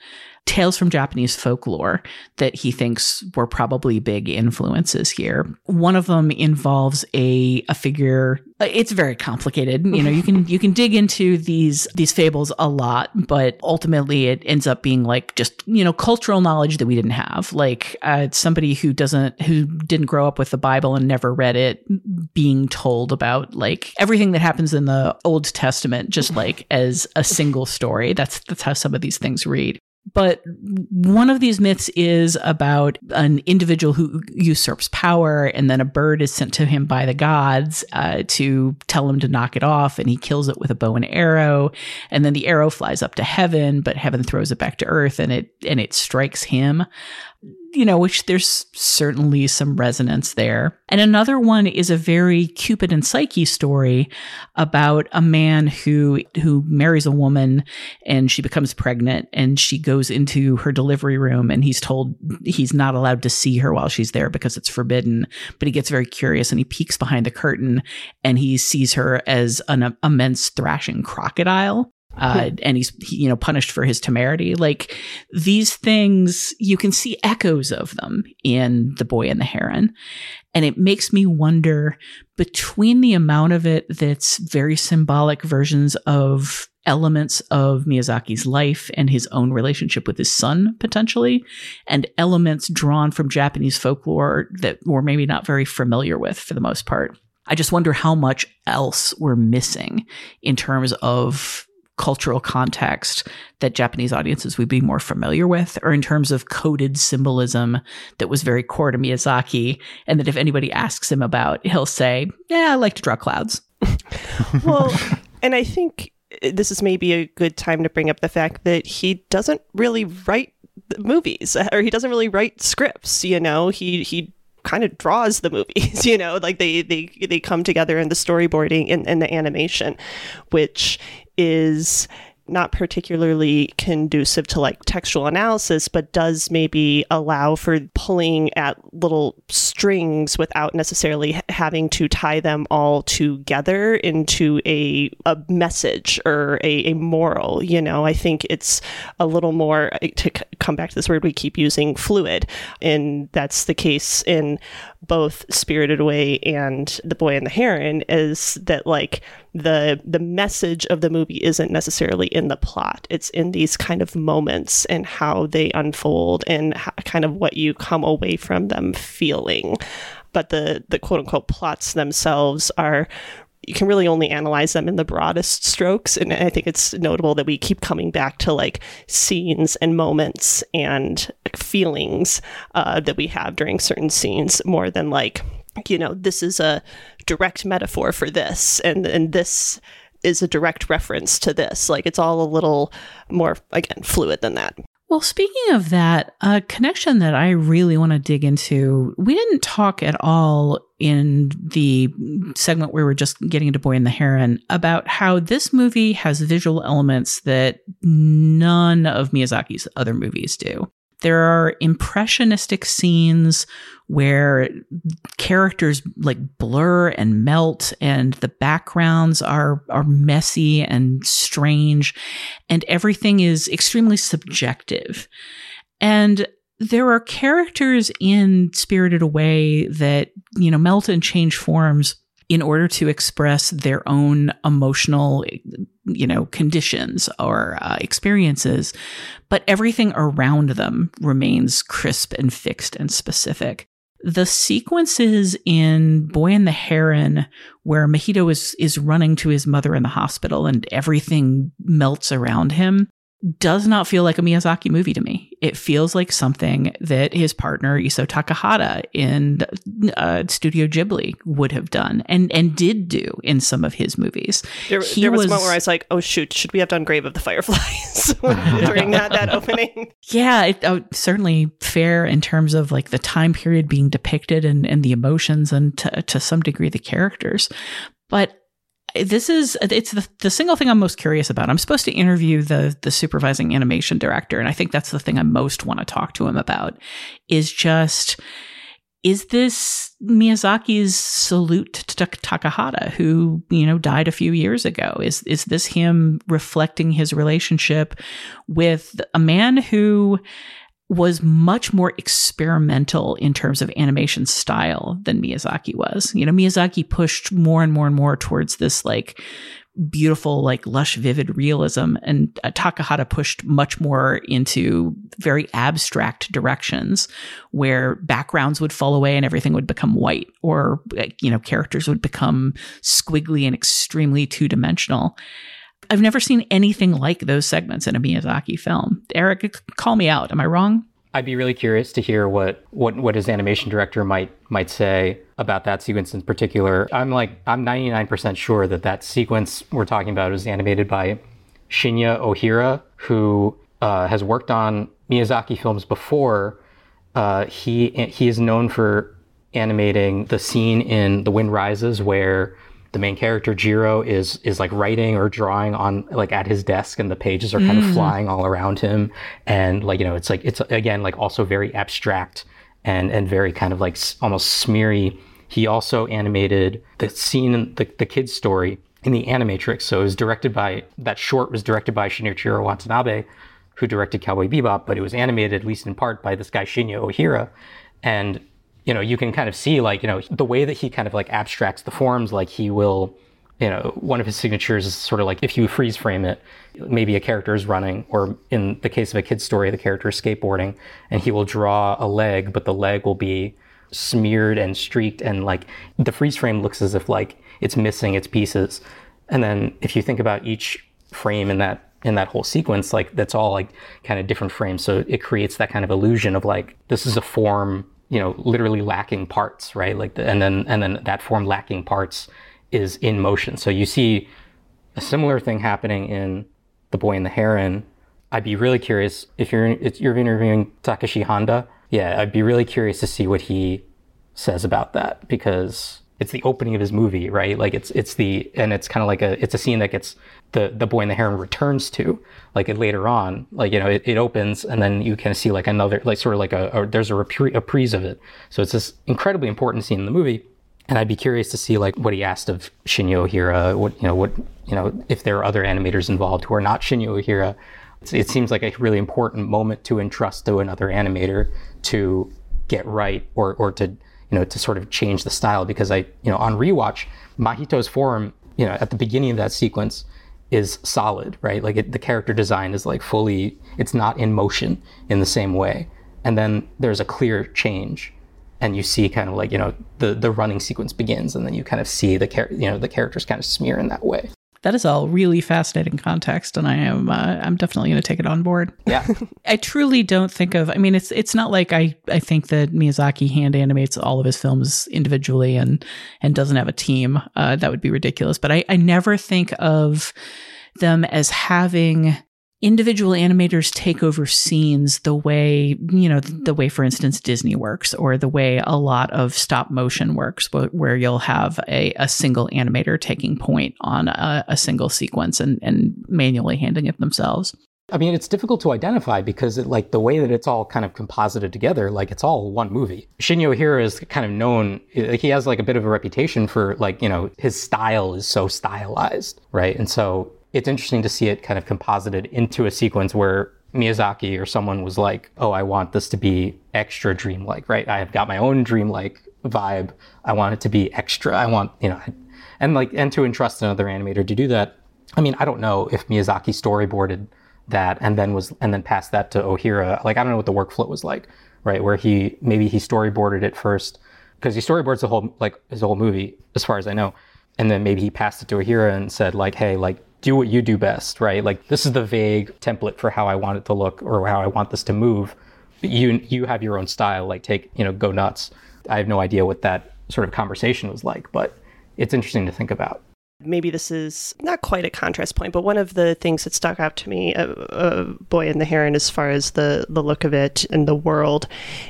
tales from Japanese folklore that he thinks were probably big influences here. One of them involves a a figure it's very complicated. You know, you can you can dig into these these fables a lot, but ultimately it ends up being like just, you know, cultural knowledge that we didn't have. Like uh, somebody who doesn't who didn't grow up with the Bible and never read it being told about like everything that happens in the Old Testament just like as a single story. That's that's how some of these things read. But one of these myths is about an individual who usurps power, and then a bird is sent to him by the gods uh, to tell him to knock it off, and he kills it with a bow and arrow. And then the arrow flies up to heaven, but heaven throws it back to earth, and it and it strikes him you know, which there's certainly some resonance there. And another one is a very Cupid and Psyche story about a man who who marries a woman and she becomes pregnant and she goes into her delivery room and he's told he's not allowed to see her while she's there because it's forbidden. But he gets very curious and he peeks behind the curtain and he sees her as an immense thrashing crocodile uh, and he's you know punished for his temerity. Like these things, you can see echoes of them in The Boy and the Heron, and it makes me wonder between the amount of it that's very symbolic versions of elements of Miyazaki's life and his own relationship with his son potentially, and elements drawn from Japanese folklore that we're maybe not very familiar with for the most part. I just wonder how much else we're missing in terms of cultural context that Japanese audiences would be more familiar with, or in terms of coded symbolism that was very core to Miyazaki, and that if anybody asks him about, he'll say, Yeah, I like to draw clouds. [laughs] well, and I think this is maybe a good time to bring up the fact that he doesn't really write movies [laughs] or he doesn't really write scripts you know he he kind of draws the movies [laughs] you know like they they they come together in the storyboarding and, and the animation which is not particularly conducive to like textual analysis, but does maybe allow for pulling at little strings without necessarily having to tie them all together into a, a message or a, a moral. You know, I think it's a little more to come back to this word we keep using fluid. And that's the case in both Spirited Away and The Boy and the Heron is that like the the message of the movie isn't necessarily in the plot. It's in these kind of moments and how they unfold and how, kind of what you come away from them feeling. But the the quote unquote plots themselves are you can really only analyze them in the broadest strokes. And I think it's notable that we keep coming back to like scenes and moments and feelings uh, that we have during certain scenes more than like, you know, this is a direct metaphor for this and, and this is a direct reference to this. Like it's all a little more, again, fluid than that. Well, speaking of that, a connection that I really want to dig into, we didn't talk at all in the segment where we are just getting into Boy and the Heron about how this movie has visual elements that none of Miyazaki's other movies do. There are impressionistic scenes where characters like blur and melt and the backgrounds are are messy and strange and everything is extremely subjective. And there are characters in Spirited Away that, you know, melt and change forms in order to express their own emotional, you know, conditions or uh, experiences, but everything around them remains crisp and fixed and specific. The sequences in Boy and the Heron, where Mahito is is running to his mother in the hospital and everything melts around him, does not feel like a Miyazaki movie to me. It feels like something that his partner Isao Takahata in uh, Studio Ghibli would have done and and did do in some of his movies. There, there was, was, a moment where I was like, "Oh shoot, should we have done Grave of the Fireflies [laughs] during [laughs] that that opening?" Yeah, it, uh, certainly fair in terms of like the time period being depicted and and the emotions and to, to some degree the characters, but this is it's the, the single thing I'm most curious about. I'm supposed to interview the the supervising animation director, and I think that's the thing I most want to talk to him about. Is just is this Miyazaki's salute to Takahata, who you know died a few years ago? Is is this him reflecting his relationship with a man who was much more experimental in terms of animation style than Miyazaki was. You know, Miyazaki pushed more and more and more towards this like beautiful, like lush, vivid realism, and uh, Takahata pushed much more into very abstract directions where backgrounds would fall away and everything would become white, or you know, characters would become squiggly and extremely two dimensional. I've never seen anything like those segments in a Miyazaki film. Eric, call me out. Am I wrong? I'd be really curious to hear what, what, what his animation director might might say about that sequence in particular. I'm like I'm 99% sure that that sequence we're talking about is animated by Shinya Ohira, who uh, has worked on Miyazaki films before. Uh, he he is known for animating the scene in The Wind Rises where the main character Jiro is is like writing or drawing on like at his desk and the pages are kind mm. of flying all around him. And like you know it's like it's again like also very abstract and and very kind of like almost smeary. He also animated the scene the, the kid's story in the animatrix. So it was directed by that short was directed by Shinichiro Watanabe who directed Cowboy Bebop but it was animated at least in part by this guy Shinya Ohira. And you know, you can kind of see like, you know, the way that he kind of like abstracts the forms, like he will, you know, one of his signatures is sort of like if you freeze frame it, maybe a character is running, or in the case of a kid's story, the character is skateboarding, and he will draw a leg, but the leg will be smeared and streaked, and like the freeze frame looks as if like it's missing its pieces. And then if you think about each frame in that in that whole sequence, like that's all like kind of different frames. So it creates that kind of illusion of like this is a form you know, literally lacking parts, right? Like, the, and then and then that form lacking parts is in motion. So you see a similar thing happening in The Boy and the Heron. I'd be really curious if you're if you're interviewing takeshi honda Yeah, I'd be really curious to see what he says about that because it's the opening of his movie, right? Like it's it's the and it's kind of like a it's a scene that gets the the boy and the heron returns to like it later on. Like you know it, it opens and then you kind of see like another like sort of like a, a there's a reprise of it. So it's this incredibly important scene in the movie and I'd be curious to see like what he asked of Shinya Ohira what you know what you know if there are other animators involved who are not Shinya Ohira. It's, it seems like a really important moment to entrust to another animator to get right or or to you know to sort of change the style because I you know on rewatch Mahito's form you know at the beginning of that sequence is solid, right? Like it, the character design is like fully, it's not in motion in the same way. And then there's a clear change, and you see kind of like you know the the running sequence begins, and then you kind of see the char- you know the characters kind of smear in that way. That is all really fascinating context, and I am uh, I'm definitely going to take it on board. Yeah, [laughs] I truly don't think of. I mean, it's it's not like I I think that Miyazaki hand animates all of his films individually and and doesn't have a team. Uh, that would be ridiculous. But I I never think of them as having individual animators take over scenes the way, you know, the way, for instance, Disney works or the way a lot of stop motion works, where you'll have a, a single animator taking point on a, a single sequence and, and manually handling it themselves. I mean, it's difficult to identify because it, like the way that it's all kind of composited together, like it's all one movie. Shinya Ohira is kind of known, he has like a bit of a reputation for like, you know, his style is so stylized, right? And so it's interesting to see it kind of composited into a sequence where Miyazaki or someone was like, "Oh, I want this to be extra dreamlike, right? I have got my own dreamlike vibe. I want it to be extra. I want, you know, and like and to entrust another animator to do that. I mean, I don't know if Miyazaki storyboarded that and then was and then passed that to Ohira. Like I don't know what the workflow was like, right? Where he maybe he storyboarded it first because he storyboards the whole like his whole movie as far as I know, and then maybe he passed it to Ohira and said like, "Hey, like do what you do best, right? Like this is the vague template for how I want it to look or how I want this to move. But you you have your own style. Like take you know go nuts. I have no idea what that sort of conversation was like, but it's interesting to think about maybe this is not quite a contrast point, but one of the things that stuck out to me, uh, uh, Boy and the Heron, as far as the, the look of it and the world,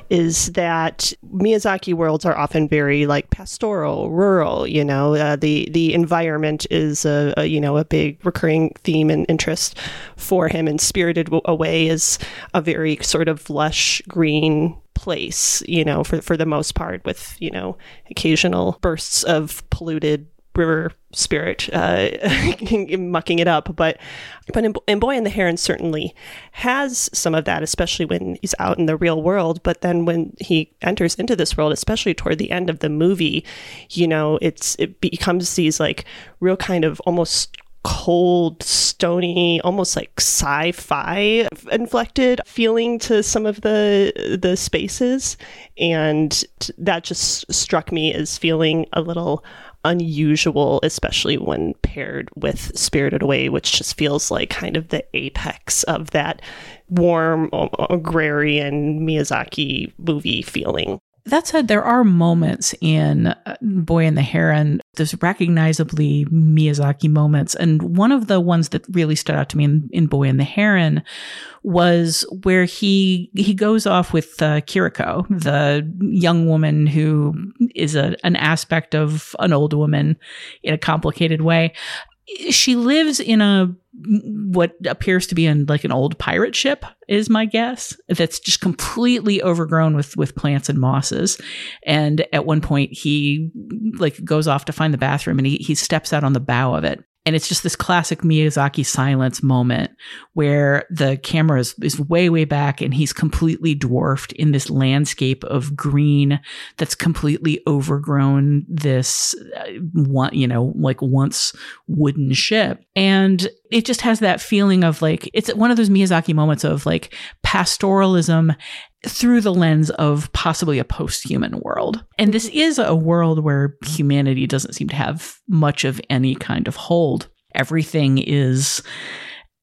is that Miyazaki worlds are often very like pastoral, rural. You know, uh, the the environment is a, a, you know a big recurring theme and interest for him. And Spirited Away is a very sort of lush green place, you know, for for the most part, with you know occasional bursts of polluted river spirit uh, [laughs] mucking it up. But but in, in, Boy and the Heron certainly has some of that, especially when he's out in the real world. But then when he enters into this world, especially toward the end of the movie, you know, it's it becomes these like real kind of almost cold, stony, almost like sci-fi inflected feeling to some of the the spaces, and that just struck me as feeling a little unusual, especially when paired with Spirited Away, which just feels like kind of the apex of that warm, agrarian Miyazaki movie feeling. That said, there are moments in uh, Boy and the Heron, there's recognizably Miyazaki moments. And one of the ones that really stood out to me in, in Boy and the Heron was where he he goes off with uh, Kiriko, the young woman who is a, an aspect of an old woman in a complicated way she lives in a what appears to be in like an old pirate ship is my guess that's just completely overgrown with with plants and mosses. And at one point he like goes off to find the bathroom and he he steps out on the bow of it and it's just this classic Miyazaki silence moment where the camera is, is way, way back and he's completely dwarfed in this landscape of green that's completely overgrown this uh, one, you know, like once wooden ship. And it just has that feeling of like, it's one of those Miyazaki moments of like pastoralism through the lens of possibly a post human world. And this is a world where humanity doesn't seem to have much of any kind of hold. Everything is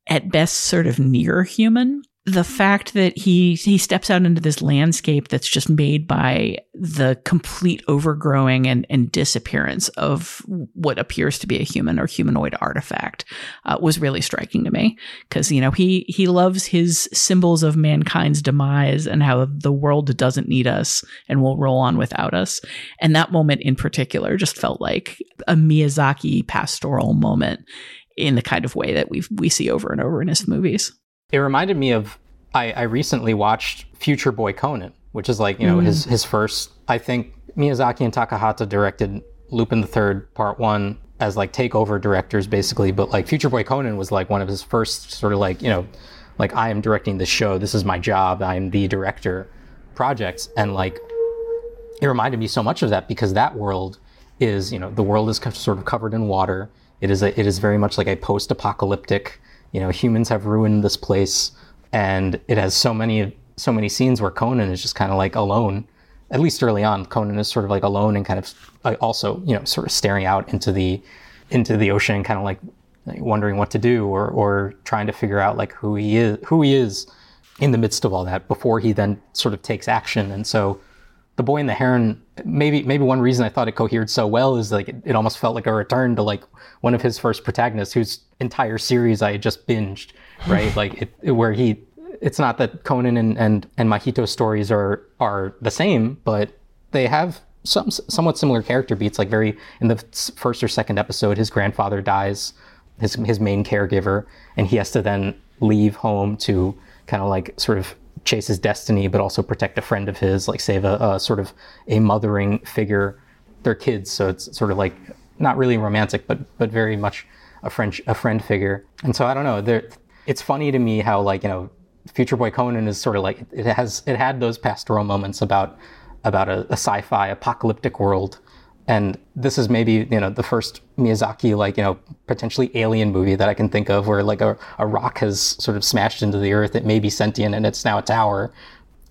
at best sort of near human the fact that he he steps out into this landscape that's just made by the complete overgrowing and, and disappearance of what appears to be a human or humanoid artifact uh, was really striking to me because you know he he loves his symbols of mankind's demise and how the world doesn't need us and will roll on without us and that moment in particular just felt like a Miyazaki pastoral moment in the kind of way that we we see over and over in his movies. It reminded me of I, I recently watched Future Boy Conan, which is like you know mm. his his first. I think Miyazaki and Takahata directed Lupin the Third Part One as like takeover directors basically, but like Future Boy Conan was like one of his first sort of like you know like I am directing the show. This is my job. I am the director projects, and like it reminded me so much of that because that world is you know the world is sort of covered in water. It is a, it is very much like a post-apocalyptic you know, humans have ruined this place, and it has so many so many scenes where Conan is just kind of like alone. At least early on, Conan is sort of like alone and kind of also, you know, sort of staring out into the into the ocean, kind of like wondering what to do or or trying to figure out like who he is who he is in the midst of all that before he then sort of takes action. And so the boy and the heron maybe maybe one reason i thought it cohered so well is like it, it, almost felt like a return to like one of his first protagonists whose entire series i had just binged right [laughs] like it, it, where he it's not that conan and and, and mahito's stories are are the same but they have some somewhat similar character beats like very in the first or second episode his grandfather dies his his main caregiver and he has to then leave home to kind of like sort of chase his destiny, but also protect a friend of his, like save a, a sort of a mothering figure. They're kids, so it's sort of like not really romantic, but but very much a friend a friend figure. And so I don't know. There, it's funny to me how like you know, Future Boy Conan is sort of like it has it had those pastoral moments about about a, a sci-fi apocalyptic world and this is maybe you know the first Miyazaki like you know potentially alien movie that I can think of where like a, a rock has sort of smashed into the earth it may be sentient and it's now a tower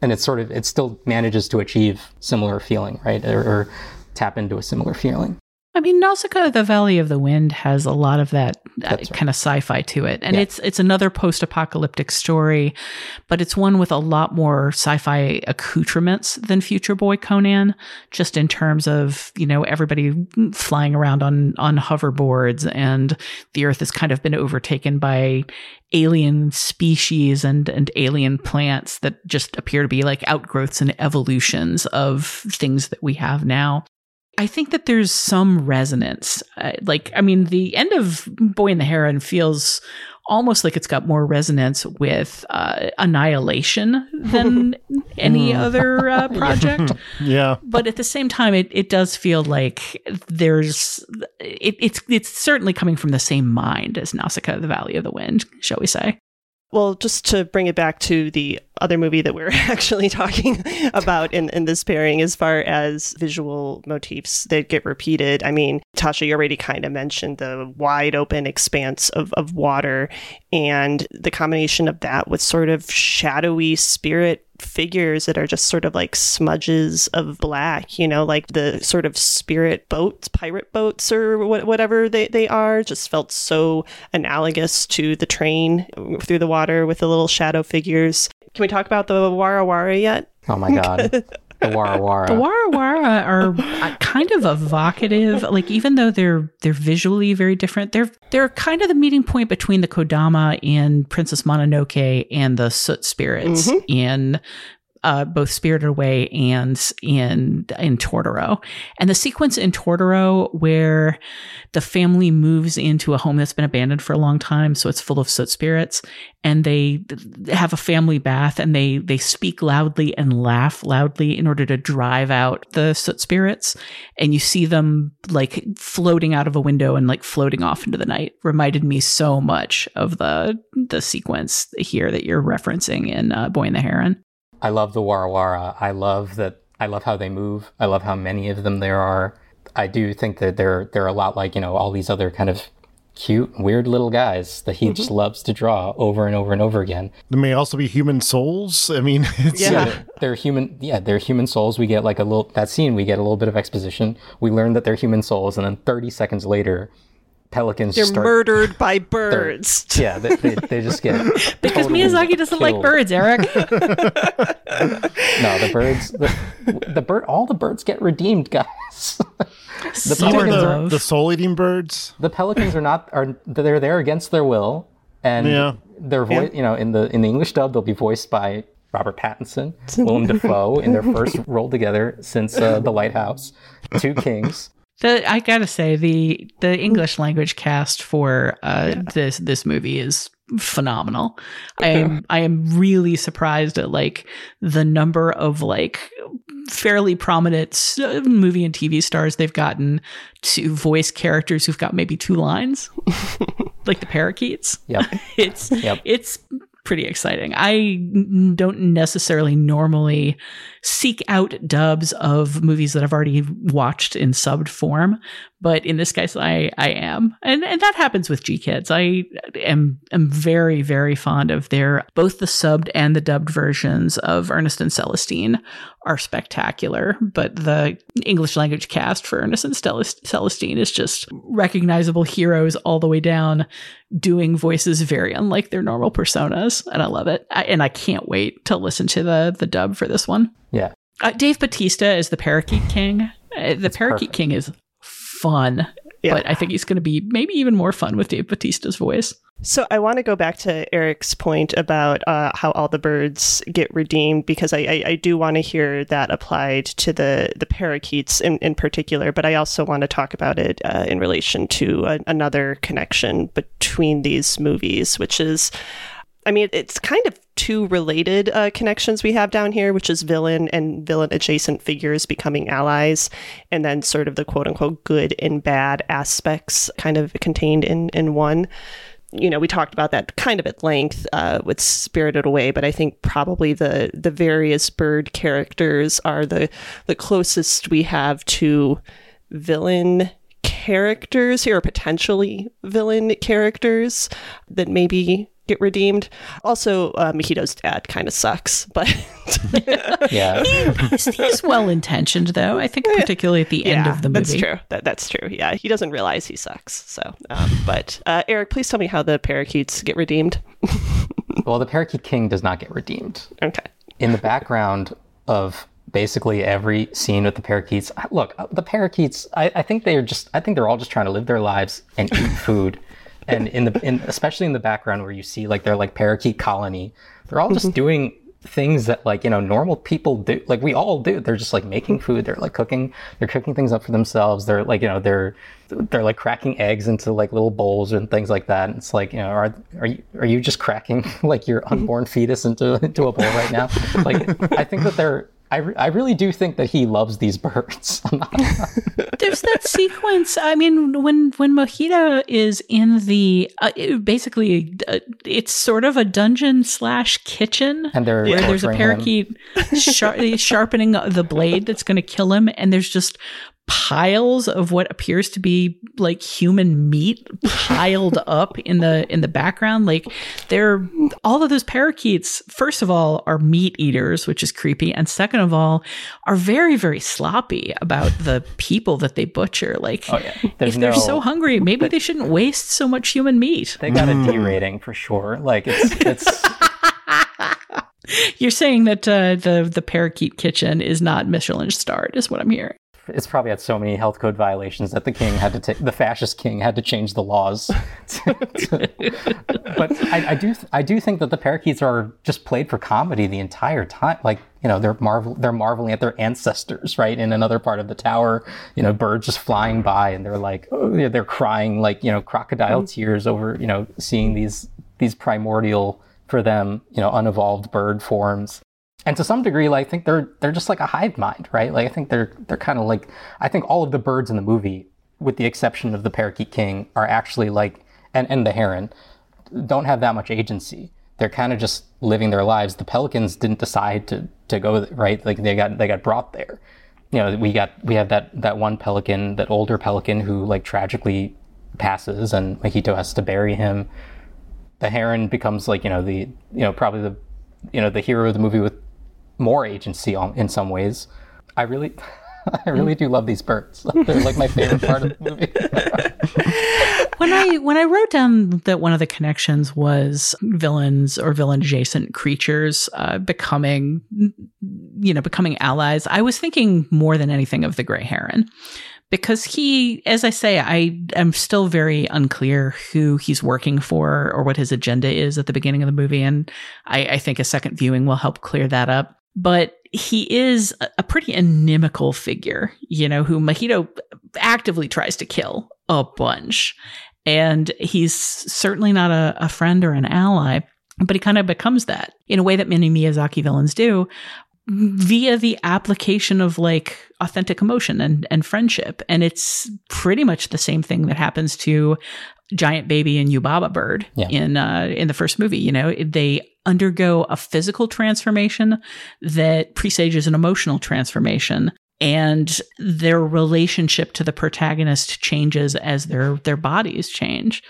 and it's sort of it still manages to achieve similar feeling right or, or tap into a similar feeling I mean, Nausicaa, the Valley of the Wind has a lot of that uh, kind of sci-fi to it, and Yeah. it's it's another post-apocalyptic story, but it's one with a lot more sci-fi accoutrements than Future Boy Conan, just in terms of you know everybody flying around on on hoverboards, and the Earth has kind of been overtaken by alien species and and alien plants that just appear to be like outgrowths and evolutions of things that we have now. I think that there's some resonance. Uh, like, I mean, the end of Boy and the Heron feels almost like it's got more resonance with uh, Annihilation than [laughs] any other uh, [laughs] project. yeah. But at the same time, it, it does feel like there's it, it's it's certainly coming from the same mind as Nausicaa, the Valley of the Wind, shall we say? Well, just to bring it back to the other movie that we're [laughs] actually talking about in, in this pairing, as far as visual motifs that get repeated, I mean, Tasha, you already kind of mentioned the wide open expanse of, of water and the combination of that with sort of shadowy spirit figures that are just sort of like smudges of black, you know, like the sort of spirit boats, pirate boats, or what, whatever they, they are, just felt so analogous to the train through the water with the little shadow figures. Can we talk about the Wara Wara yet? Oh my god. [laughs] The Wara Wara. The Wara Wara are kind of evocative. Like even though they're they're visually very different, they're they're kind of the meeting point between the Kodama in Princess Mononoke and the Soot spirits Mhm. in uh, both Spirited Away and in in Totoro. And the sequence in Totoro where the family moves into a home that's been abandoned for a long time, so it's full of soot spirits, and they have a family bath and they they speak loudly and laugh loudly in order to drive out the soot spirits. And you see them like floating out of a window and like floating off into the night. Reminded me so much of the the sequence here that you're referencing in uh, Boy and the Heron. I love the Wara Wara. I love that. I love how they move. I love how many of them there are. I do think that they're they're a lot like you know all these other kind of cute, weird little guys that he just mm-hmm. loves to draw over and over and over again. There may also be human souls. I mean, [laughs] it's, they're, they're human. Yeah, they're human souls. We get like a little that scene. We get a little bit of exposition. We learn that they're human souls, and then 30 seconds later, pelicans They're start. murdered by [laughs] birds. [laughs] yeah, they, they, they just get [laughs] Because totally Miyazaki doesn't like birds, Eric. No, the birds. The, the bird. All the birds get redeemed, guys. the Sort pelicans the, are the soul eating birds. the pelicans are not are they're there against their will, and Yeah. their voice. You know, in the in the English dub, they'll be voiced by Robert Pattinson, Willem Dafoe in their first role together since uh, The Lighthouse, Two Kings. The I gotta say the the English language cast for uh, this this movie is phenomenal. I am I am really surprised at like the number of like fairly prominent uh, movie and TV stars they've gotten to voice characters who've got maybe two lines, [laughs] like the parakeets. Yep. [laughs] It's Yep. it's pretty exciting. I don't necessarily normally seek out dubs of movies that I've already watched in subbed form, but in this case, I I am, and and that happens with GKIDS. I am am very very fond of their both the subbed and the dubbed versions of Ernest and Celestine are spectacular, but the English language cast for Ernest and Celestine is just recognizable heroes all the way down, doing voices very unlike their normal personas, and I love it. I, and I can't wait to listen to the the dub for this one. Yeah. Uh, Dave Bautista is the Parakeet King. Uh, the Parakeet perfect. King is fun, but I think he's going to be maybe even more fun with Dave Bautista's voice. So I want to go back to Eric's point about uh, how all the birds get redeemed because I, I, I do want to hear that applied to the the parakeets in, in particular, but I also want to talk about it uh, in relation to a, another connection between these movies, which is. I mean, it's kind of two related uh, connections we have down here, which is villain and villain adjacent figures becoming allies, and then sort of the quote unquote good and bad aspects kind of contained in, in one. You know, we talked about that kind of at length uh, with Spirited Away, but I think probably the the various bird characters are the the closest we have to villain characters here, or potentially villain characters that maybe get redeemed. Also, uh, Mahito's dad kind of sucks, but [laughs] yeah, he's, he's well intentioned though. I think particularly at the end yeah, of the movie. That's true. That, that's true. Yeah, he doesn't realize he sucks. So, um, but uh, Eric, please tell me how the parakeets get redeemed. [laughs] well, the parakeet king does not get redeemed. Okay. In the background of basically every scene with the parakeets. Look, uh, the parakeets. I, I, think they are just. I think they're all just trying to live their lives and eat food. And in the, in, especially in the background where you see like their like parakeet colony, they're all just mm-hmm. doing things that like you know normal people do. Like we all do. They're just like making food. They're like cooking. They're cooking things up for themselves. They're like you know they're they're like cracking eggs into like little bowls and things like that. And it's like you know are are you are you just cracking [laughs] like your unborn fetus into [laughs] into a bowl right now? Like I think that they're I, re- I really do think that he loves these [laughs] birds. There's that sequence. I mean, when when Mahito is in the uh, it, basically, uh, it's sort of a dungeon slash kitchen, and where there's a parakeet shar- [laughs] sharpening the blade that's going to kill him, and there's just piles of what appears to be like human meat piled [laughs] up in the in the background. Like they're all of those parakeets first of all are meat eaters which is creepy and second of all are very very sloppy about the people that they butcher. Like oh, yeah. if they're no, so hungry maybe they shouldn't waste so much human meat. They got a d rating for sure. Like it's it's [laughs] You're saying that uh, the the parakeet kitchen is not Michelin starred, is what I'm hearing it's probably had so many health code violations that the king had to take the fascist king had to change the laws. to, [laughs] to, but I, I, do I do think that the parakeets are just played for comedy the entire time. Like you know they're marvel they're marveling at their ancestors right in another part of the tower. You know birds just flying by and they're like oh, they're crying like you know crocodile mm-hmm. tears over you know seeing these these primordial for them you know unevolved bird forms and to some degree, like, I think they're they're just like a hive mind, right? Like I think they're they're kind of like I think all of the birds in the movie, with the exception of the parakeet king, are actually like and and the heron, don't have that much agency. They're kind of just living their lives. The pelicans didn't decide to to go right, like they got they got brought there. You know, we got we have that that one pelican, that older pelican who like tragically passes, and Mahito has to bury him. The heron becomes like you know the you know probably the you know the hero of the movie with more agency in some ways. I really, [laughs] I really do love these birds. [laughs] They're like my favorite part of the movie. [laughs] when I when I wrote down that one of the connections was villains or villain adjacent creatures uh, becoming, you know, becoming allies, I was thinking more than anything of the gray heron because he, as I say, I am still very unclear who he's working for or what his agenda is at the beginning of the movie. And I, I think a second viewing will help clear that up but he is a pretty inimical figure, you know, who Mahito actively tries to kill a bunch. And he's certainly not a, a friend or an ally, but he kind of becomes that in a way that many Miyazaki villains do via the application of like authentic emotion and, and friendship. And it's pretty much the same thing that happens to giant baby and Yubaba bird yeah. in uh, in the first movie. You know, they undergo a physical transformation that presages an emotional transformation and their relationship to the protagonist changes as their their bodies change.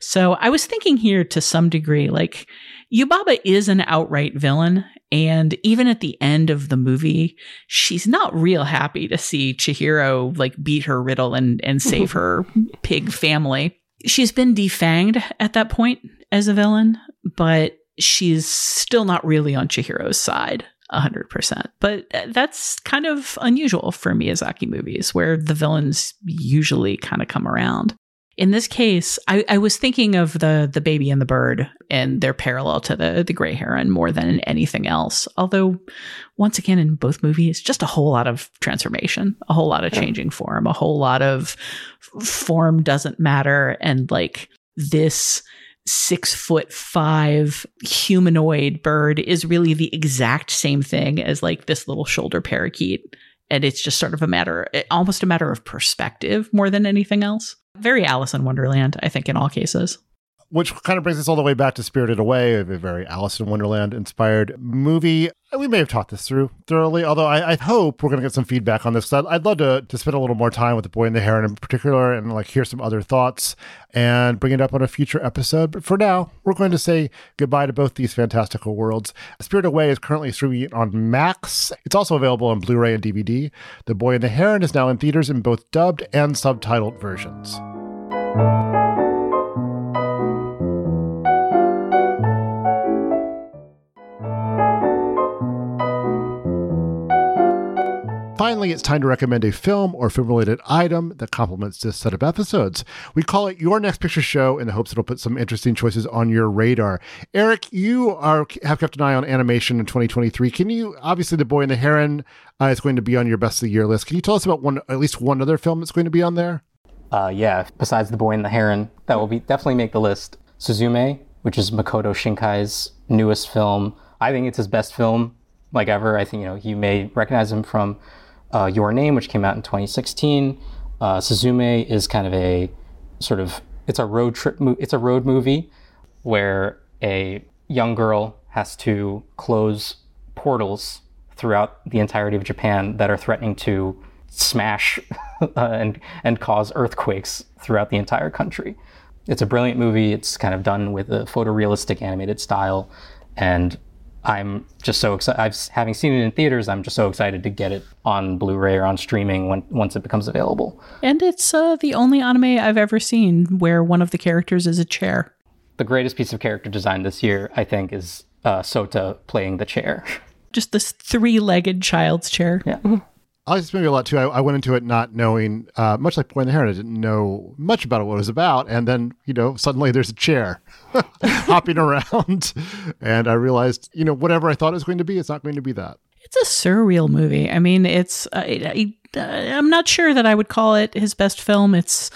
So I was thinking here to some degree like Yubaba is an outright villain and even at the end of the movie she's not real happy to see Chihiro like beat her riddle and and save [laughs] her pig family. She's been defanged at that point as a villain, but she's still not really on Chihiro's side 100%. But uh, that's kind of unusual for Miyazaki movies where the villains usually kind of come around. In this case, I, I, was thinking of the the baby and the bird and their parallel to the the gray heron more than anything else. Although, once again, in both movies, just a whole lot of transformation, a whole lot of changing form, a whole lot of form doesn't matter, and like this six foot five humanoid bird is really the exact same thing as like this little shoulder parakeet. And it's just sort of a matter, almost a matter of perspective more than anything else. Very Alice in Wonderland, I think, in all cases. which kind of brings us all the way back to Spirited Away, a very Alice in Wonderland inspired movie. We may have talked this through thoroughly, although I, I hope we're going to get some feedback on this. I'd, I'd love to, to spend a little more time with the boy and the heron in particular and like hear some other thoughts and bring it up on a future episode. But for now, we're going to say goodbye to both these fantastical worlds. Spirited Away is currently streaming on Max. It's also available on Blu ray and DVD. The Boy and the Heron is now in theaters in both dubbed and subtitled versions. Finally, it's time to recommend a film or film related item that complements this set of episodes. We call it Your Next Picture Show in the hopes it'll put some interesting choices on your radar. Eric, you are have kept an eye on animation in 2023. Can you, obviously, The Boy and the Heron uh, is going to be on your best of the year list. Can you tell us about one, at least one other film that's going to be on there? Uh, yeah, besides The Boy and the Heron, that will be definitely make the list. Suzume, which is Makoto Shinkai's newest film. I think it's his best film like ever. I think you know you may recognize him from uh, Your Name, which came out in 2016. Uh, Suzume is kind of a sort of it's a road trip. Mo- it's a road movie where a young girl has to close portals throughout the entirety of Japan that are threatening to smash [laughs] uh, and and cause earthquakes throughout the entire country. It's a brilliant movie. It's kind of done with a photorealistic animated style, and I'm just so excited. I've having seen it in theaters. I'm just so excited to get it on Blu-ray or on streaming when once it becomes available. And it's uh, the only anime I've ever seen where one of the characters is a chair. The greatest piece of character design this year, I think, is uh, Sota playing the chair. [laughs] Just this three-legged child's chair. Yeah. I just maybe a lot too. I, I, went into it not knowing, uh, much like Boy and the Heron, I didn't know much about what it was about. And then, you know, suddenly there's a chair [laughs] hopping around. [laughs] And I realized, you know, whatever I thought it was going to be, it's not going to be that. It's a surreal movie. I mean, it's, I, I, I'm not sure that I would call it his best film. It's,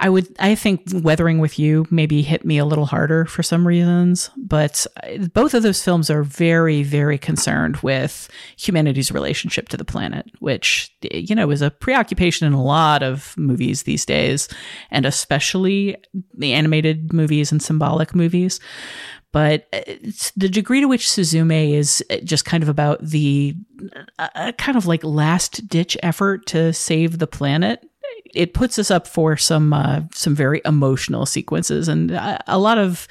I would, I think Weathering with You maybe hit me a little harder for some reasons, but uh, both of those films are very, very concerned with humanity's relationship to the planet, which, you know, is a preoccupation in a lot of movies these days, and especially the animated movies and symbolic movies. But uh, the degree to which Suzume is uh, just kind of about the uh, kind of like last ditch effort to save the planet it puts us up for some uh, some very emotional sequences and a, a lot of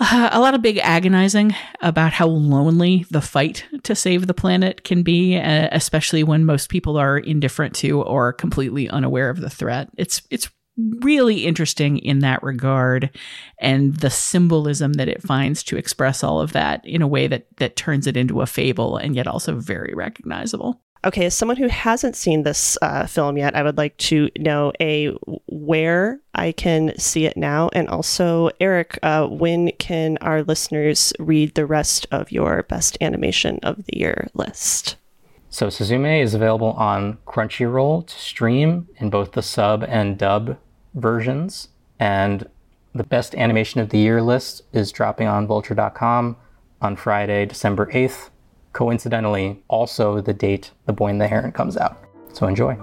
a lot of big agonizing about how lonely the fight to save the planet can be, uh, especially when most people are indifferent to or completely unaware of the threat. It's it's really interesting in that regard and the symbolism that it finds to express all of that in a way that that turns it into a fable and yet also very recognizable. Okay, as someone who hasn't seen this uh, film yet, I would like to know a where I can see it now, and also Eric, uh, when can our listeners read the rest of your best animation of the year list? So Suzume is available on Crunchyroll to stream in both the sub and dub versions, and the best animation of the year list is dropping on Vulture.com on Friday, December eighth coincidentally also the date The Boy and the Heron comes out. So enjoy.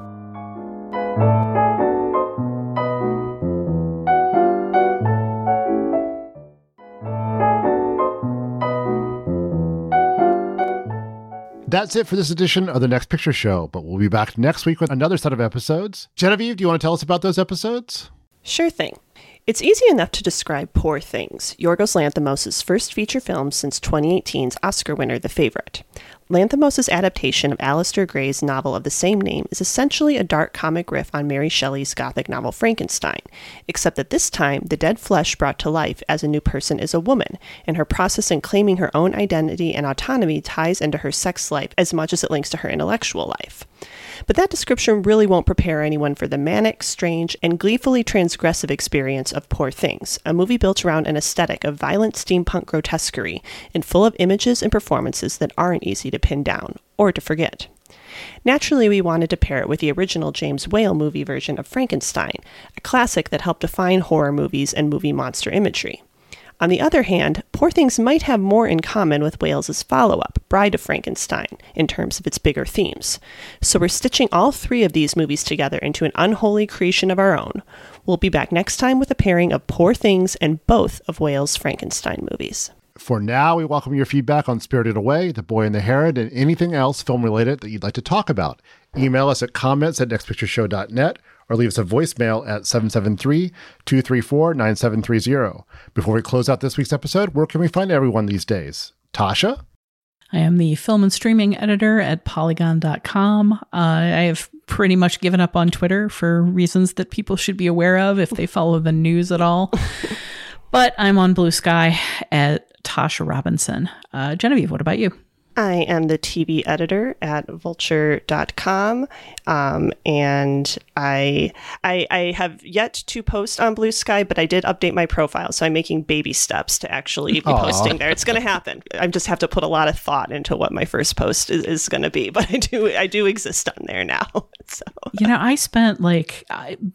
That's it for this edition of the Next Picture Show, but we'll be back next week with another set of episodes. Genevieve, do you want to tell us about those episodes? Sure thing. It's easy enough to describe Poor Things, Yorgos Lanthimos' first feature film since 2018's Oscar winner The Favorite. Lanthimos' adaptation of Alasdair Gray's novel of the same name is essentially a dark comic riff on Mary Shelley's gothic novel Frankenstein, except that this time the dead flesh brought to life as a new person is a woman, and her process in claiming her own identity and autonomy ties into her sex life as much as it links to her intellectual life. But that description really won't prepare anyone for the manic, strange, and gleefully transgressive experience of Poor Things, a movie built around an aesthetic of violent steampunk grotesquerie and full of images and performances that aren't easy to pin down or to forget. Naturally, we wanted to pair it with the original James Whale movie version of Frankenstein, a classic that helped define horror movies and movie monster imagery. On the other hand, Poor Things might have more in common with Whale's follow up, Bride of Frankenstein, in terms of its bigger themes. So we're stitching all three of these movies together into an unholy creation of our own, We'll be back next time with a pairing of Poor Things and both of Whale's Frankenstein movies. For now, we welcome your feedback on Spirited Away, The Boy and the Heron, and anything else film related that you'd like to talk about. Email us at comments at nextpictureshow.net or leave us a voicemail at 773 234 9730. Before we close out this week's episode, where can we find everyone these days? Tasha? I am the film and streaming editor at polygon.com. Uh, I have pretty much given up on Twitter for reasons that people should be aware of if they follow the news at all. [laughs] but I'm on Blue Sky at Tasha Robinson. Uh, Genevieve, what about you? I am the TV editor at vulture.com. Um, and I, I, I have yet to post on Blue Sky, but I did update my profile. So I'm making baby steps to actually be Aw. posting there. It's going to happen. I just have to put a lot of thought into what my first post is, is going to be, but I do, I do exist on there now. [laughs] So You know, I spent like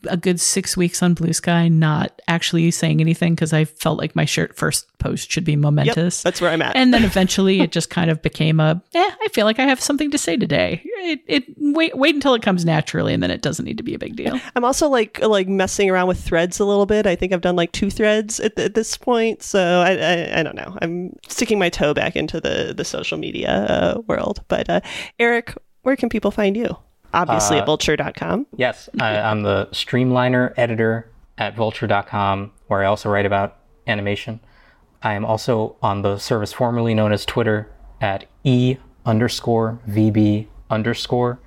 a good six weeks on Blue Sky not actually saying anything because I felt like my shirt first post should be momentous. that's where I'm at. And then [laughs] eventually it just kind of became a, eh, I feel like I have something to say today. It, it wait, wait until it comes naturally and then it doesn't need to be a big deal. I'm also like like messing around with threads a little bit. I think I've done like two threads at, at this point, so I, I I don't know. I'm sticking my toe back into the the social media uh, world. But uh, Eric, where can people find you? Obviously at Uh, vulture.com. Yes, I, I'm the Streamliner editor at vulture.com, where I also write about animation. I am also on the service formerly known as Twitter at e underscore vb underscore,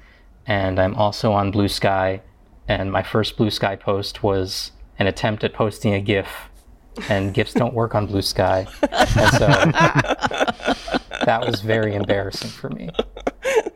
and I'm also on Blue Sky. And my first Blue Sky post was an attempt at posting a GIF, and GIFs don't work on Blue Sky, and so [laughs] that was very embarrassing for me.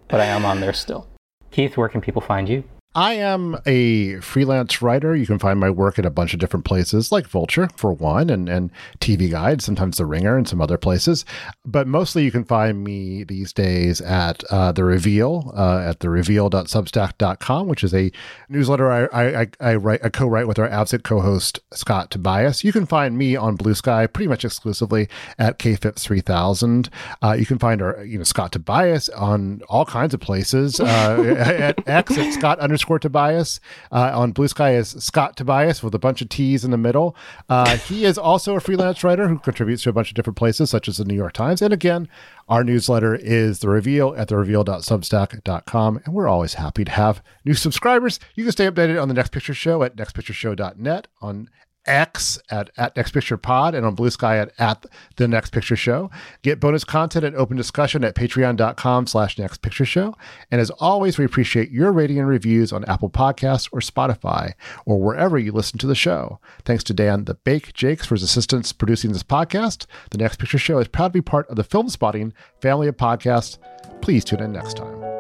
But I am on there still. Keith, where can people find you? I am a freelance writer. You can find my work at a bunch of different places, like Vulture, for one, and, and TV Guide, sometimes The Ringer, and some other places. But mostly you can find me these days at uh, The Reveal, uh, at thereveal.substack.com, which is a newsletter I, I, I, write, I co write with our absent co host, Scott Tobias. You can find me on Blue Sky pretty much exclusively at KFIP3000. Uh, you can find our, you know, Scott Tobias on all kinds of places uh, [laughs] at X at Scott underscore Tobias. Uh, on Blue Sky is Scott Tobias with a bunch of T's in the middle. Uh, he is also a freelance writer who contributes to a bunch of different places, such as the New York Times. And again, our newsletter is The Reveal at thereveal.substack.com. And we're always happy to have new subscribers. You can stay updated on the Next Picture Show at nextpictureshow.net, on X at, at Next Picture Pod and on Blue Sky at, at The Next Picture Show. Get bonus content and open discussion at patreon.com slash Next Picture Show. And as always, we appreciate your rating and reviews on Apple Podcasts or Spotify or wherever you listen to the show. Thanks to Dan the Bake Jakes for his assistance producing this podcast. The Next Picture Show is proud to be part of the Filmspotting family of podcasts. Please tune in next time.